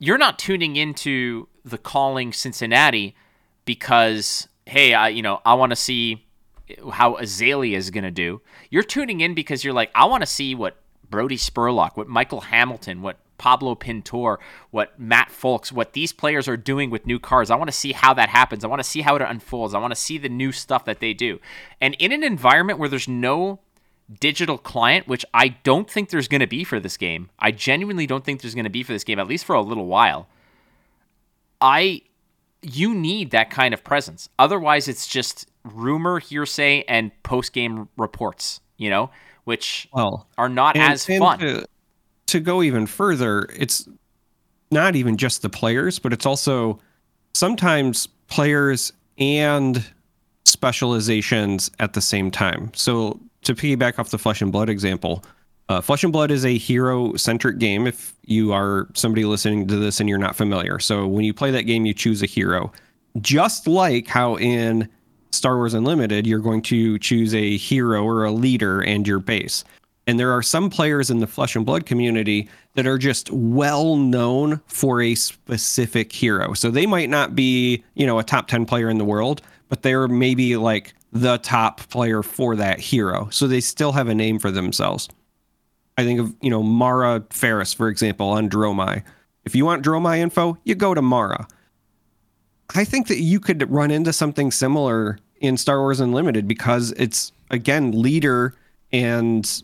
you're not tuning into the calling Cincinnati because, hey, I, you know, I want to see how Azalea is going to do. You're tuning in because you're like, I want to see what Brody Spurlock, what Michael Hamilton, what Pablo Pintor, what Matt Folks, what these players are doing with new cards. I want to see how that happens. I want to see how it unfolds. I want to see the new stuff that they do. And in an environment where there's no digital client, which I don't think there's going to be for this game, I genuinely don't think there's going to be for this game, at least for a little while. I you need that kind of presence. Otherwise, it's just rumor, hearsay, and post game reports. You know, which well, are not and, as fun. To, to go even further, it's not even just the players, but it's also sometimes players and specializations at the same time. So to piggyback off the Flesh and Blood example, uh, Flesh and Blood is a hero centric game. If you are somebody listening to this and you're not familiar, so when you play that game, you choose a hero, just like how in Star Wars Unlimited, you're going to choose a hero or a leader and your base. And there are some players in the flesh and blood community that are just well known for a specific hero. So they might not be, you know, a top 10 player in the world, but they're maybe like the top player for that hero. So they still have a name for themselves. I think of, you know, Mara Ferris, for example, on Dromai. If you want Dromai info, you go to Mara. I think that you could run into something similar in Star Wars Unlimited because it's, again, leader and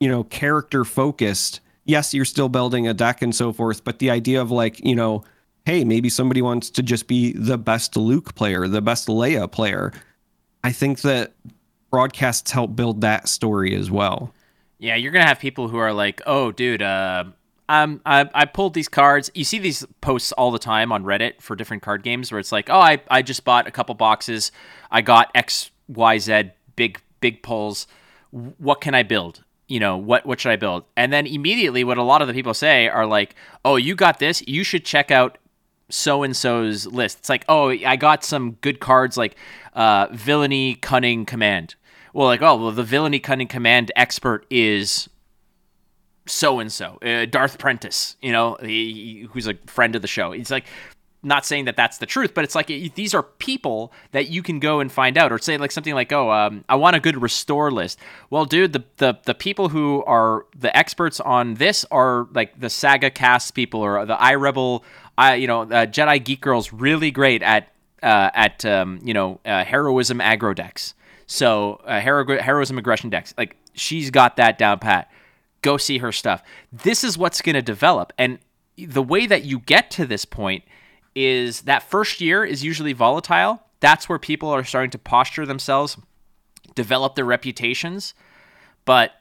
you know, character focused. Yes, you're still building a deck and so forth, but the idea of like, you know, hey, maybe somebody wants to just be the best Luke player, the best Leia player. I think that broadcasts help build that story as well. Yeah, you're gonna have people who are like, "Oh, dude, uh, um, I, I pulled these cards." You see these posts all the time on Reddit for different card games, where it's like, "Oh, I, I just bought a couple boxes. I got X, Y, Z big big pulls. What can I build? You know, what what should I build?" And then immediately, what a lot of the people say are like, "Oh, you got this. You should check out so and so's list." It's like, "Oh, I got some good cards like uh, villainy, cunning, command." well, like, oh, well, the villainy cunning command expert is so and so, Darth Prentice, you know, he, who's a friend of the show. It's like, not saying that that's the truth, but it's like these are people that you can go and find out, or say like something like, "Oh, um, I want a good restore list." Well, dude, the, the the people who are the experts on this are like the Saga Cast people, or the iRebel, I you know, uh, Jedi Geek Girl's really great at uh, at um, you know uh, heroism aggro decks. So uh, hero, heroism aggression decks, like she's got that down pat. Go see her stuff. This is what's going to develop, and the way that you get to this point is that first year is usually volatile. That's where people are starting to posture themselves, develop their reputations. But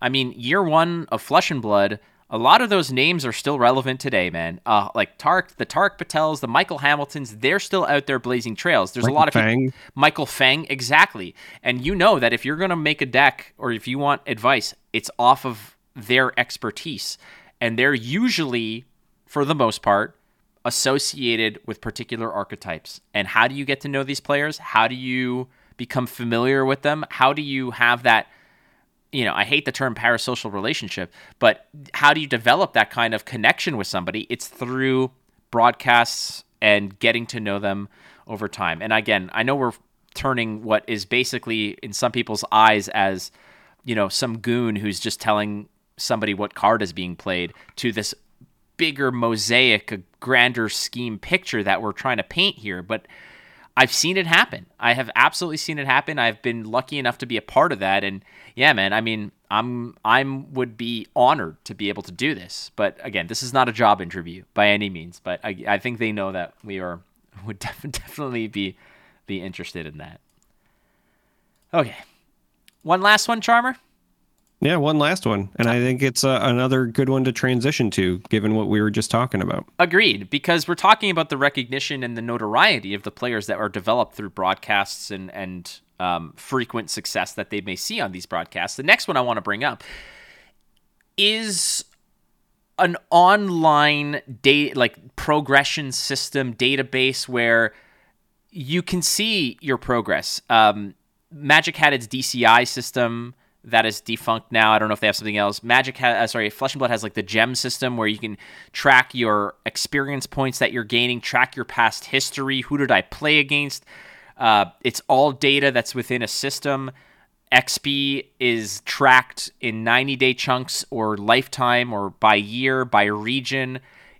I mean, year one of Flesh and Blood a lot of those names are still relevant today, man. Uh, like Tariq, the Tariq Patels, the Michael Hamiltons, they're still out there blazing trails. There's Michael a lot of Fang. people. Michael Fang, exactly. And you know that if you're going to make a deck or if you want advice, it's off of their expertise. And they're usually, for the most part, associated with particular archetypes. And how do you get to know these players? How do you become familiar with them? How do you have that – you know, I hate the term parasocial relationship, but how do you develop that kind of connection with somebody? It's through broadcasts and getting to know them over time. And again, I know we're turning what is basically in some people's eyes as, you know, some goon who's just telling somebody what card is being played to this bigger mosaic, a grander scheme picture that we're trying to paint here. But I've seen it happen. I have absolutely seen it happen. I've been lucky enough to be a part of that and yeah, man, I mean, I'm I'm would be honored to be able to do this. But again, this is not a job interview by any means, but I, I think they know that we are would def- definitely be be interested in that. Okay. One last one, Charmer? Yeah, one last one. And I think it's uh, another good one to transition to, given what we were just talking about. Agreed, because we're talking about the recognition and the notoriety of the players that are developed through broadcasts and, and um, frequent success that they may see on these broadcasts. The next one I want to bring up is an online date like progression system database where you can see your progress. Um, Magic had its DCI system that is defunct now. I don't know if they have something else. Magic has, uh, sorry, Flesh and Blood has like the gem system where you can track your experience points that you're gaining, track your past history. Who did I play against? Uh, it's all data that's within a system. XP is tracked in 90 day chunks or lifetime or by year, by region.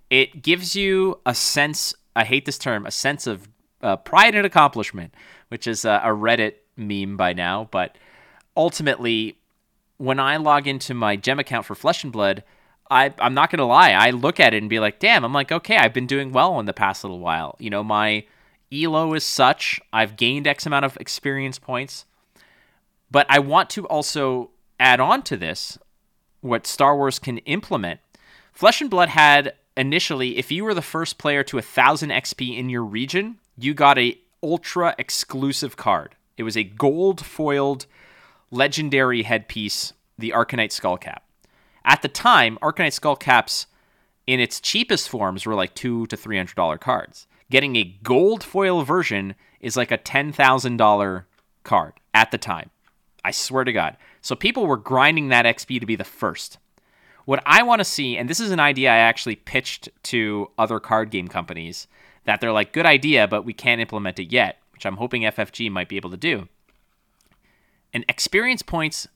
It gives you a sense, I hate this term, a sense of uh, pride and accomplishment, which is a, a Reddit meme by now, but ultimately, when I log into my gem account for Flesh and Blood, I, I'm not going to lie. I look at it and be like, damn, I'm like, okay, I've been doing well in the past little while. You know, my elo is such. I've gained X amount of experience points. But I want to also add on to this what Star Wars can implement. Flesh and Blood had initially, if you were the first player to a 1000 XP in your region, you got a ultra exclusive card. It was a gold foiled legendary headpiece, the Arcanite Skull Cap. At the time, Arcanite Skull Caps in its cheapest forms were like two to three hundred dollar cards. Getting a gold foil version is like a ten thousand dollar card at the time. I swear to God. So people were grinding that XP to be the first. What I want to see, and this is an idea I actually pitched to other card game companies, that they're like, good idea, but we can't implement it yet, which I'm hoping FFG might be able to do an experience points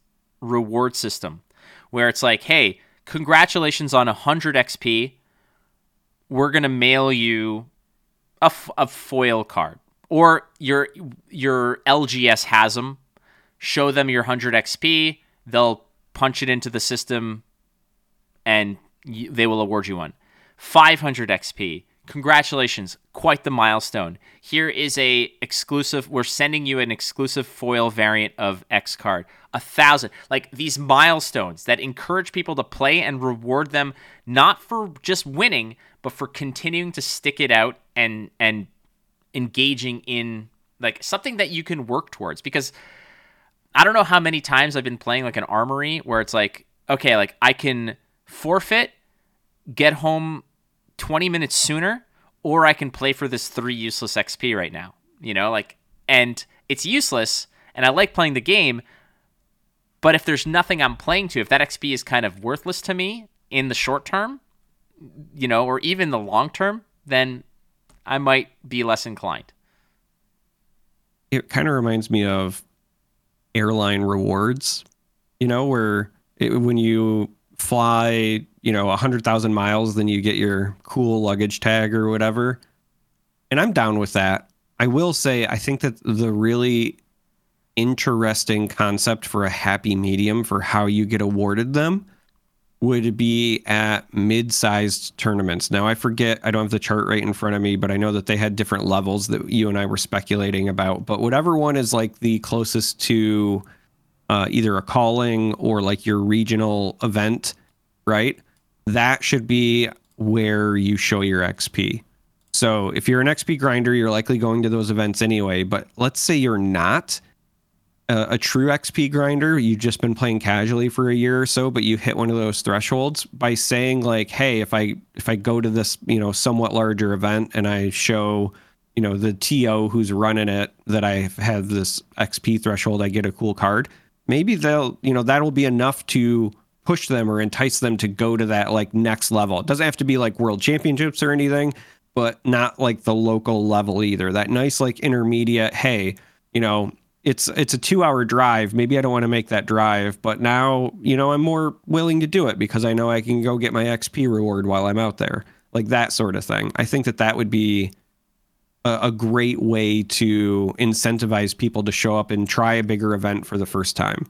reward system where it's like, hey, congratulations on 100 XP. We're going to mail you a, f- a foil card. Or your your LGS has them. Show them your 100 XP. They'll punch it into the system and they will award you one. 500 XP. Congratulations, quite the milestone. Here is a exclusive. We're sending you an exclusive foil variant of X card. A thousand, like these milestones that encourage people to play and reward them not for just winning, but for continuing to stick it out and and engaging in like something that you can work towards. Because I don't know how many times I've been playing like an armory where it's like, okay, like I can forfeit, get home 20 minutes sooner, or I can play for this three useless XP right now. You know, like, and it's useless, and I like playing the game. But if there's nothing I'm playing to, if that XP is kind of worthless to me in the short term, you know, or even the long term, then I might be less inclined. It kind of reminds me of airline rewards, you know, where it, when you fly, you know, 100,000 miles, then you get your cool luggage tag or whatever. And I'm down with that. I will say, I think that the really interesting concept for a happy medium for how you get awarded them would be at mid-sized tournaments. Now I forget, I don't have the chart right in front of me, but I know that they had different levels that you and I were speculating about. But whatever one is like the closest to uh, either a calling or like your regional event, right? That should be where you show your XP. So if you're an XP grinder, you're likely going to those events anyway. But let's say you're not a, a, true XP grinder, you've just been playing casually for a year or so, but you hit one of those thresholds by saying like, "Hey, if I if I go to this you know somewhat larger event and I show you know the TO who's running it that I have this XP threshold, I get a cool card." Maybe they'll you know that'll be enough to push them or entice them to go to that like next level. It doesn't have to be like world championships or anything, but not like the local level either. That nice like intermediate, hey, you know, it's it's a two hour drive. Maybe I don't want to make that drive, but now you know I'm more willing to do it because I know I can go get my XP reward while I'm out there, like that sort of thing. I think that that would be a, great way to incentivize people to show up and try a bigger event for the first time.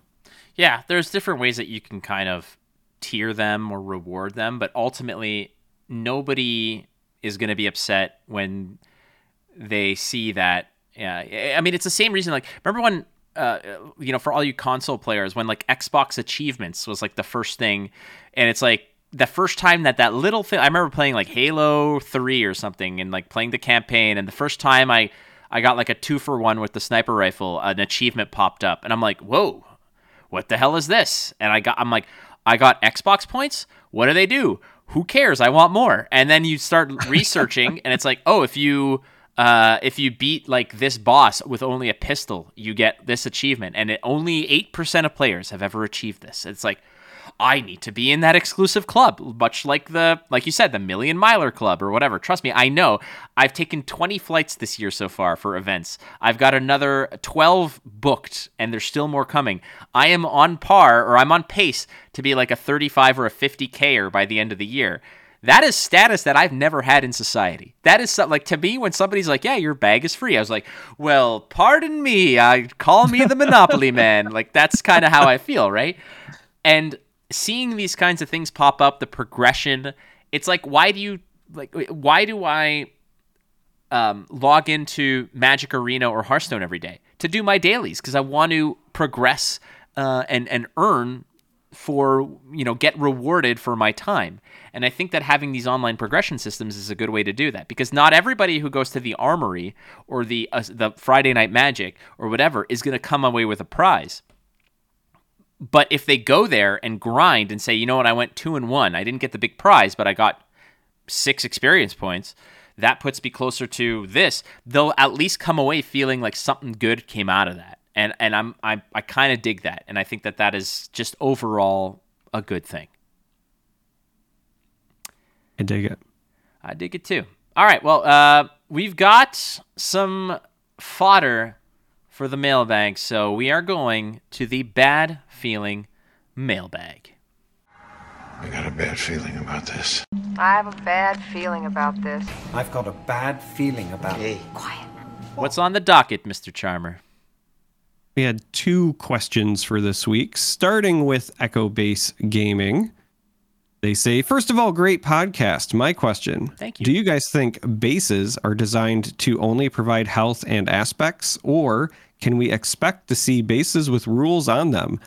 Yeah, there's different ways that you can kind of tier them or reward them, but ultimately nobody is going to be upset when they see that yeah, I mean it's the same reason. Like, remember when uh, you know, for all you console players, when like Xbox achievements was like the first thing, and it's like the first time that that little thing. I remember playing like Halo Three or something, and like playing the campaign, and the first time I I got like a two for one with the sniper rifle, an achievement popped up, and I'm like, whoa, what the hell is this? And I got, I'm like, I got Xbox points. What do they do? Who cares? I want more. And then you start researching, and it's like, oh, if you uh, if you beat like this boss with only a pistol, you get this achievement, and it, only eight percent of players have ever achieved this. It's like I need to be in that exclusive club, much like the like you said, the Million Miler Club or whatever. Trust me, I know. I've taken 20 flights this year so far for events. I've got another 12 booked, and there's still more coming. I am on par or I'm on pace to be like a 35 or a 50Ker by the end of the year. That is status that I've never had in society. That is like to me when somebody's like, "Yeah, your bag is free." I was like, "Well, pardon me. I call me the Monopoly man." Like that's kind of how I feel, right? And seeing these kinds of things pop up, the progression, it's like, why do you like? Why do I um, log into Magic Arena or Hearthstone every day to do my dailies? Because I want to progress uh, and and earn for you know get rewarded for my time and i think that having these online progression systems is a good way to do that because not everybody who goes to the armory or the uh, the friday night magic or whatever is going to come away with a prize but if they go there and grind and say you know what i went two and one i didn't get the big prize but i got six experience points that puts me closer to this they'll at least come away feeling like something good came out of that and and I'm I I kind of dig that, and I think that that is just overall a good thing. I dig it. I dig it too. All right, well, uh, we've got some fodder for the mailbag, so we are going to the bad feeling mailbag. I got a bad feeling about this. I have a bad feeling about this. I've got a bad feeling about it. Quiet. What's on the docket, Mr. Charmer? We had two questions for this week, starting with Echo Base Gaming. They say, first of all, great podcast. My question Thank you. Do you guys think bases are designed to only provide health and aspects, or can we expect to see bases with rules on them?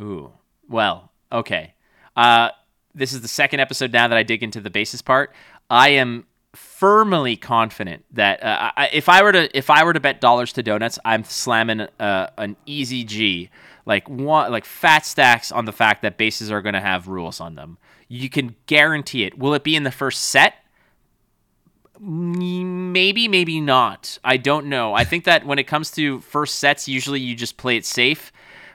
Ooh. Well, okay. Uh, this is the second episode now that I dig into the basis part. I am firmly confident that uh, I, if I were to if I were to bet dollars to donuts, I'm slamming uh, an easy G, like one like fat stacks on the fact that bases are going to have rules on them. You can guarantee it. Will it be in the first set? Maybe, maybe not. I don't know. I think that when it comes to first sets, usually you just play it safe.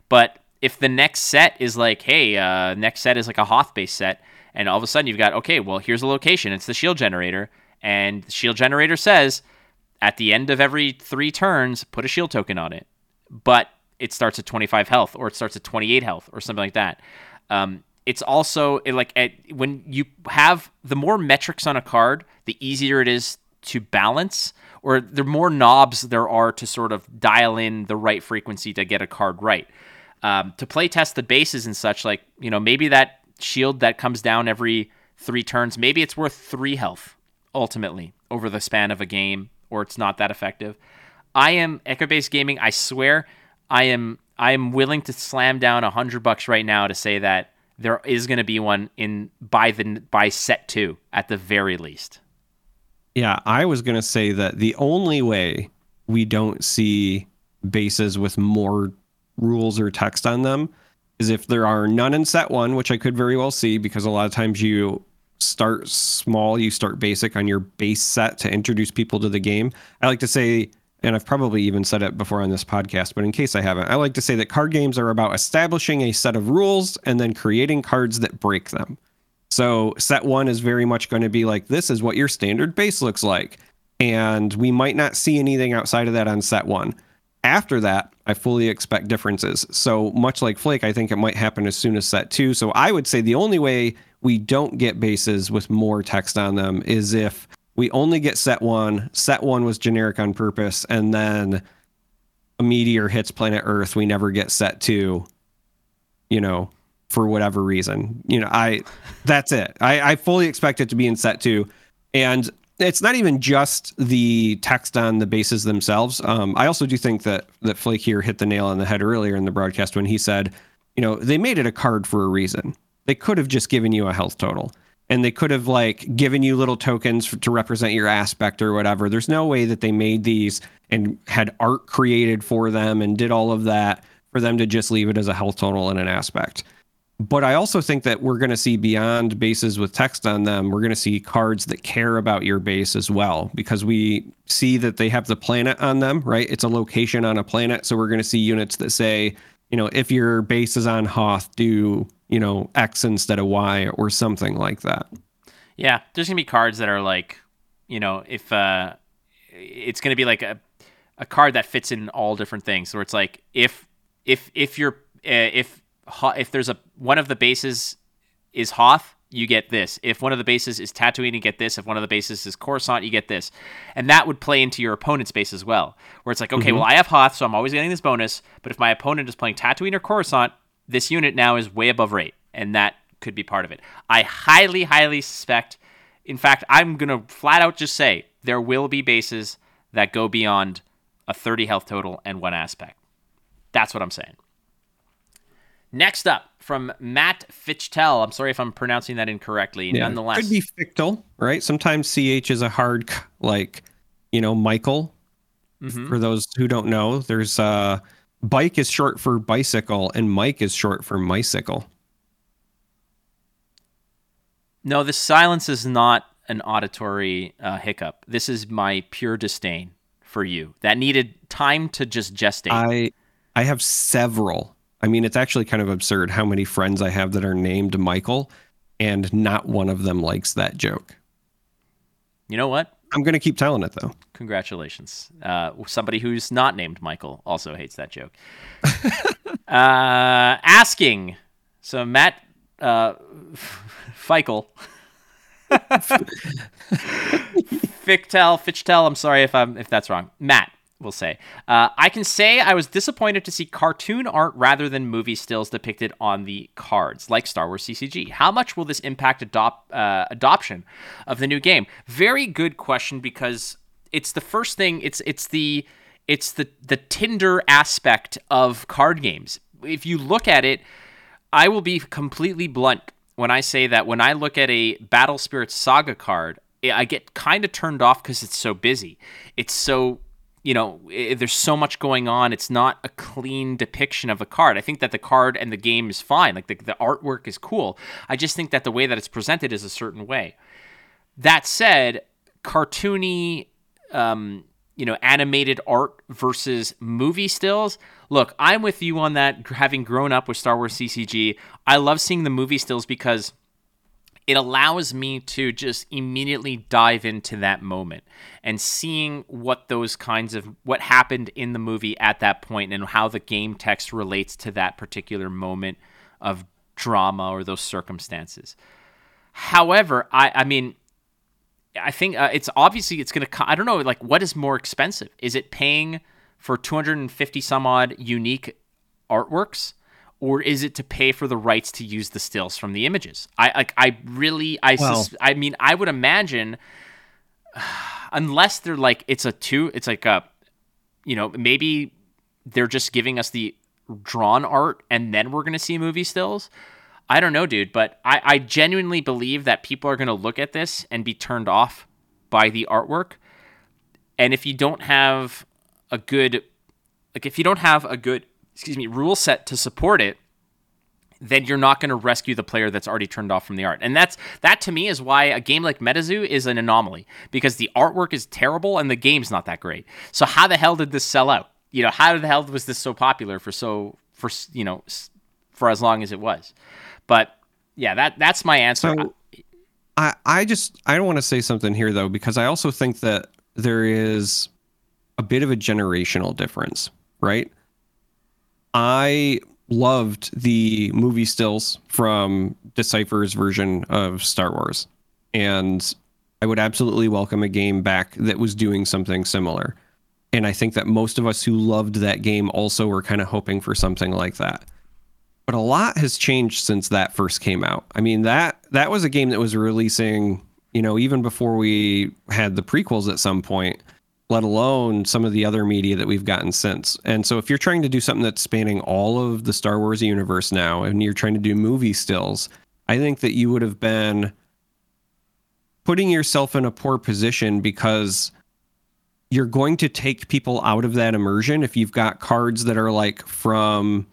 But if the next set is like, hey, uh, next set is like a Hoth based set, and all of a sudden you've got, okay, well, here's a location. It's the shield generator. And the shield generator says at the end of every three turns, put a shield token on it. But it starts at 25 health or it starts at 28 health or something like that. Um, it's also it, like when you have the more metrics on a card, the easier it is to balance, or the more knobs there are to sort of dial in the right frequency to get a card right. Um, to play test the bases and such, like you know maybe that shield that comes down every three turns, maybe it's worth three health ultimately over the span of a game, or it's not that effective. I am Echo Base Gaming. I swear, I am I am willing to slam down a hundred bucks right now to say that there is going to be one in by the by set two at the very least. Yeah, I was going to say that the only way we don't see bases with more rules or text on them is if there are none in set one, which I could very well see because a lot of times you start small, you start basic on your base set to introduce people to the game. I like to say, and I've probably even said it before on this podcast, but in case I haven't, I like to say that card games are about establishing a set of rules and then creating cards that break them. So set one is very much going to be like this is what your standard base looks like. And we might not see anything outside of that on set one. After that, I fully expect differences. So much like Flake, I think it might happen as soon as set two. So I would say the only way we don't get bases with more text on them is if we only get set one. Set one was generic on purpose, and then a meteor hits planet Earth. We never get set two. You know, for whatever reason. You know, I that's it. I, I fully expect it to be in set two, and it's not even just the text on the bases themselves. Um, I also do think that that Flake here hit the nail on the head earlier in the broadcast when he said, you know, they made it a card for a reason. They could have just given you a health total. And they could have like given you little tokens for, to represent your aspect or whatever. There's no way that they made these and had art created for them and did all of that for them to just leave it as a health total and an aspect. But I also think that we're going to see beyond bases with text on them, we're going to see cards that care about your base as well, because we see that they have the planet on them, right? It's a location on a planet. So we're going to see units that say, you know, if your base is on Hoth, do, you know, X instead of Y or something like that. Yeah, there's gonna be cards that are like, you know, if uh, it's gonna be like a a card that fits in all different things. Where it's like if if if you're uh, if if there's a one of the bases is Hoth, you get this. If one of the bases is Tatooine, you get this. If one of the bases is Coruscant, you get this. And that would play into your opponent's base as well, where it's like, okay, well, I have Hoth, so I'm always getting this bonus. But if my opponent is playing Tatooine or Coruscant, this unit now is way above rate, and that could be part of it. I highly, highly suspect. In fact, I'm gonna flat out just say there will be bases that go beyond a 30 health total and one aspect. That's what I'm saying. Next up from Matt Fichtel. I'm sorry if I'm pronouncing that incorrectly. Nonetheless, Could be fictal, right? Sometimes CH is a hard, like, you know, Michael. Mhm. For those who don't know, there's uh, bike is short for bicycle and Mike is short for mycicle. no, this silence is not an auditory uh, hiccup. This is my pure disdain for you. That needed time to just gestate. I I have several. I mean, it's actually kind of absurd how many friends I have that are named Michael, and not one of them likes that joke. you know what? I'm gonna keep telling it though. Congratulations. Uh, somebody who's not named Michael also hates that joke. uh, asking. So Matt uh, Feichel. Fichtel, Fichtel. I'm sorry if I'm if that's wrong. Matt, we'll say. Uh, I can say I was disappointed to see cartoon art rather than movie stills depicted on the cards, like Star Wars CCG. How much will this impact adopt, uh, adoption of the new game? Very good question because it's the first thing. It's it's the it's the the Tinder aspect of card games. If you look at it, I will be completely blunt when I say that when I look at a Battle Spirits Saga card, I get kind of turned off because it's so busy. It's so you know, it, there's so much going on. It's not a clean depiction of a card. I think that the card and the game is fine. Like the, the artwork is cool. I just think that the way that it's presented is a certain way. That said, cartoony, um, you know, animated art versus movie stills. Look, I'm with you on that. Having grown up with Star Wars CCG, I love seeing the movie stills because it allows me to just immediately dive into that moment and seeing what those kinds of what happened in the movie at that point and how the game text relates to that particular moment of drama or those circumstances. However, I I mean I think uh, it's obviously it's going to I don't know like what is more expensive? Is it paying for 250 some odd unique artworks? Or is it to pay for the rights to use the stills from the images? I like I really I Well- sus- I mean I would imagine unless they're like it's a two it's like a you know maybe they're just giving us the drawn art and then we're going to see movie stills. I don't know, dude, but I, I genuinely believe that people are going to look at this and be turned off by the artwork. And if you don't have a good, like, if you don't have a good, excuse me, rule set to support it, then you're not going to rescue the player that's already turned off from the art. And that's that to me is why a game like MetaZoo is an anomaly because the artwork is terrible and the game's not that great. So how the hell did this sell out? You know, how the hell was this so popular for so for you know for as long as it was? But yeah, that that's my answer. So I, I just I don't want to say something here though because I also think that there is a bit of a generational difference, right? I loved the movie stills from Decipher's version of Star Wars, and I would absolutely welcome a game back that was doing something similar. And I think that most of us who loved that game also were kind of hoping for something like that but a lot has changed since that first came out. I mean that that was a game that was releasing, you know, even before we had the prequels at some point, let alone some of the other media that we've gotten since. And so if you're trying to do something that's spanning all of the Star Wars universe now and you're trying to do movie stills, I think that you would have been putting yourself in a poor position because you're going to take people out of that immersion if you've got cards that are like from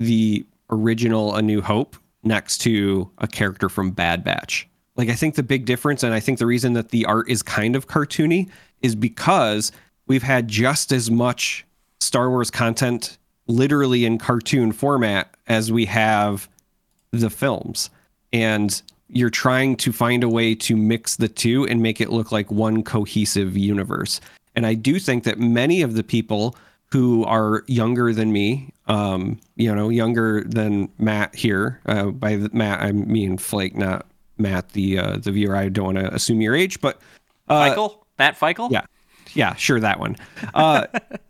the original A New Hope next to a character from Bad Batch. Like I think the big difference and I think the reason that the art is kind of cartoony is because we've had just as much Star Wars content literally in cartoon format as we have the films. And you're trying to find a way to mix the two and make it look like one cohesive universe. And I do think that many of the people who are younger than me, um, you know, younger than Matt here. Uh, by the, Matt, I mean Flake, not Matt, the uh, the viewer. I don't want to assume your age, but uh, Feichel, Matt Feichel. yeah, yeah, sure, that one. Uh,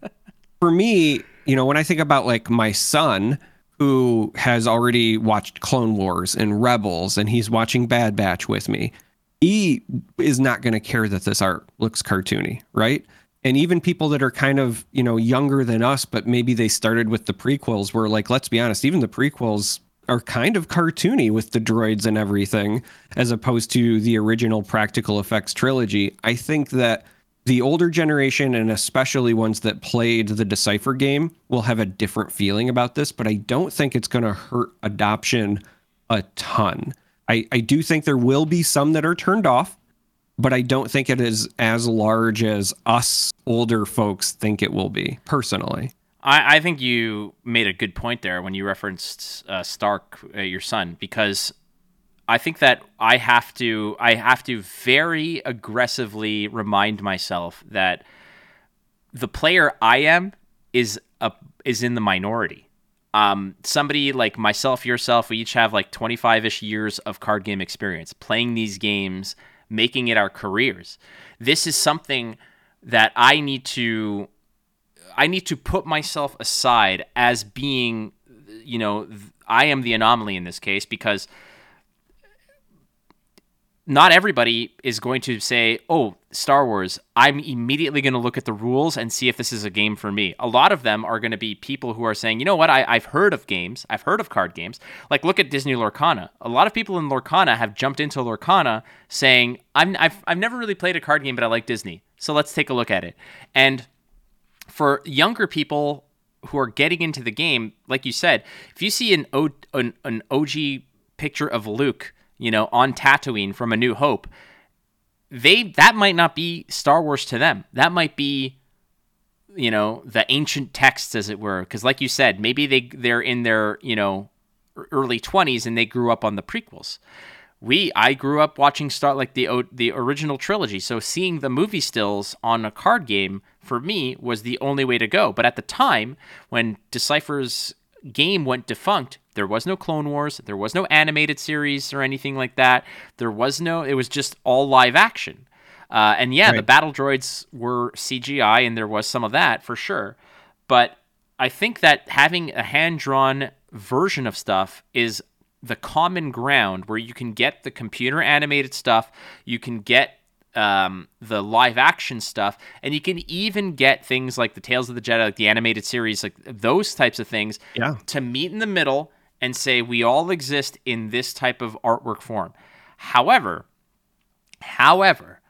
for me, you know, when I think about like my son who has already watched Clone Wars and Rebels, and he's watching Bad Batch with me, he is not going to care that this art looks cartoony, right? And even people that are kind of, you know, younger than us, but maybe they started with the prequels, were like, let's be honest, even the prequels are kind of cartoony with the droids and everything, as opposed to the original practical effects trilogy. I think that the older generation, and especially ones that played the Decipher game, will have a different feeling about this, but I don't think it's going to hurt adoption a ton. I, I do think there will be some that are turned off, but I don't think it is as large as us older folks think it will be, personally. I, I think you made a good point there when you referenced uh, Stark, uh, your son, because I think that I have to I have to very aggressively remind myself that the player I am is a is in the minority. Um, somebody like myself, yourself, we each have like 25 ish years of card game experience playing these games, making it our careers. This is something that I need to I need to put myself aside as being, you know, I am the anomaly in this case because not everybody is going to say, "Oh, Star Wars." I'm immediately going to look at the rules and see if this is a game for me. A lot of them are going to be people who are saying, "You know what? I, I've heard of games. I've heard of card games. Like look at Disney Lorcana. A lot of people in Lorcana have jumped into Lorcana saying, I'm, I've I've never really played a card game, but I like Disney, so let's take a look at it." And for younger people who are getting into the game, like you said, if you see an o, an, an OG picture of Luke you know, on Tatooine from A New Hope, they that might not be Star Wars to them. That might be you know, the ancient texts as it were, because like you said, maybe they they're in their, you know, early 20s and they grew up on the prequels. We I grew up watching Star like the the original trilogy, so seeing the movie stills on a card game for me was the only way to go. But at the time when Decipher's game went defunct, there was no Clone Wars, there was no animated series or anything like that. There was no, it was just all live action. Uh, and yeah, right. the battle droids were CGI, and there was some of that for sure. But I think that having a hand drawn version of stuff is the common ground where you can get the computer animated stuff, you can get um, the live action stuff, and you can even get things like the Tales of the Jedi, like the animated series, like those types of things, yeah. to meet in the middle and say we all exist in this type of artwork form. However, however,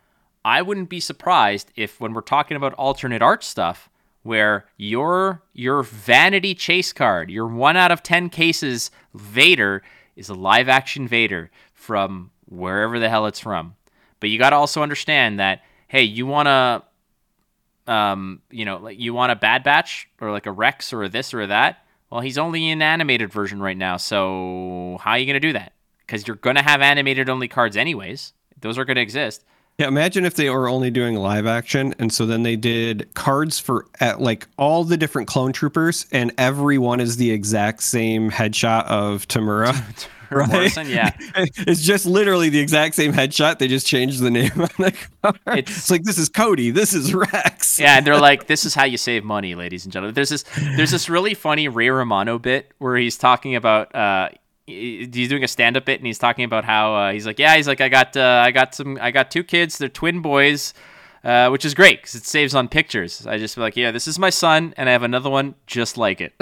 I wouldn't be surprised if when we're talking about alternate art stuff, where your your vanity chase card, your one out of ten cases Vader is a live action Vader from wherever the hell it's from. But you got to also understand that hey, you want to, um, you know, like you want a Bad Batch or like a Rex or a this or a that. Well, he's only in animated version right now, so how are you going to do that? Because you're going to have animated only cards anyways. Those are going to exist. Yeah, imagine if they were only doing live action, and so then they did cards for at like all the different clone troopers, and every one is the exact same headshot of Temuera. right? Morrison, yeah. It's just literally the exact same headshot. They just changed the name on the card. It's, it's, like this is Cody, this is Rex. Yeah, and they're like, this is how you save money, ladies and gentlemen. There's this there's this really funny Ray Romano bit where he's talking about uh he's doing a stand-up bit and he's talking about how uh, he's like, yeah, he's like, I got uh, I got some I got two kids, they're twin boys. Uh, which is great because it saves on pictures. I just feel like, yeah, this is my son, and I have another one just like it.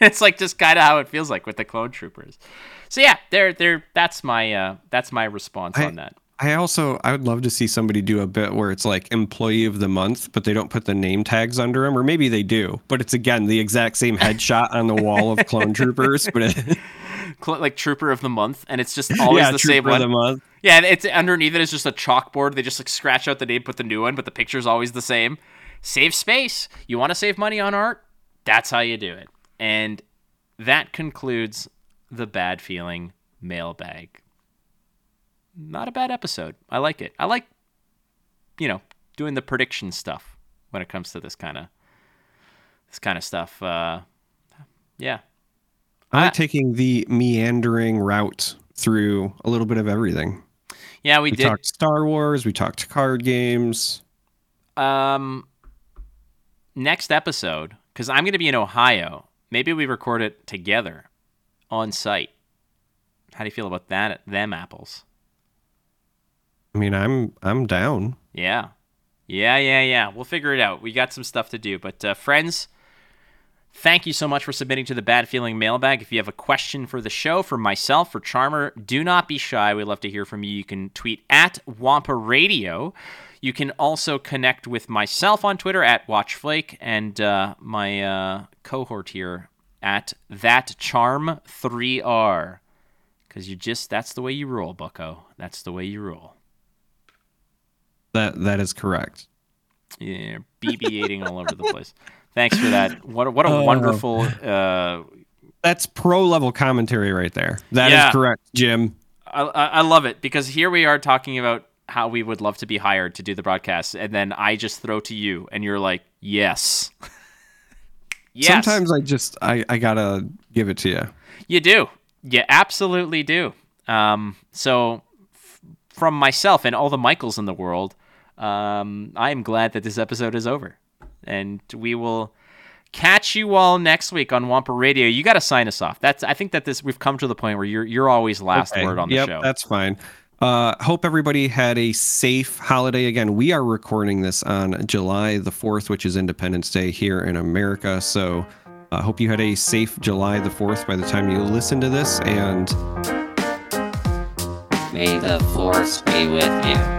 it's like just kind of how it feels like with the clone troopers. So yeah, there, there. That's my, uh, that's my response I, on that. I also, I would love to see somebody do a bit where it's like employee of the month, but they don't put the name tags under them, or maybe they do, but it's again the exact same headshot on the wall of clone troopers, but it, like trooper of the month, and it's just always yeah, the same one. Of the month. Yeah, it's underneath it is just a chalkboard. They just like scratch out the name, put the new one, but the picture's always the same. Save space. You want to save money on art? That's how you do it. And that concludes the bad feeling mailbag. Not a bad episode. I like it. I like, you know, doing the prediction stuff when it comes to this kind of this kind of stuff. Uh, yeah, I like taking the meandering route through a little bit of everything. Yeah, we, we did. talked Star Wars. We talked card games. Um, next episode, because I'm going to be in Ohio. Maybe we record it together on site. How do you feel about that? Them apples. I mean, I'm I'm down. Yeah, yeah, yeah, yeah. We'll figure it out. We got some stuff to do, but uh, friends. Thank you so much for submitting to the Bad Feeling mailbag. If you have a question for the show, for myself, for Charmer, do not be shy. We'd love to hear from you. You can tweet at Wampa Radio. You can also connect with myself on Twitter at WatchFlake and uh, my uh, cohort here at That Charm 3R because you just that's the way you roll, Bucko. That's the way you roll. That that is correct. Yeah, BB-8ing all over the place. Thanks for that. What a, what a oh. wonderful. Uh, that's pro level commentary right there. That yeah. is correct, Jim. I, I love it because here we are talking about how we would love to be hired to do the broadcast, and then I just throw to you, and you're like, yes. yes. Sometimes I just I I gotta give it to you. You do. You absolutely do. Um, so, f- from myself and all the Michaels in the world, um, I am glad that this episode is over, and we will catch you all next week on Wampa Radio. You got to sign us off. That's I think that this we've come to the point where you're you're always last Okay. word on the yep, show. That's fine. Uh, hope everybody had a safe holiday. Again, we are recording this on July the 4th, which is Independence Day here in America. So I uh, hope you had a safe July the 4th by the time you listen to this. And May the force be with you.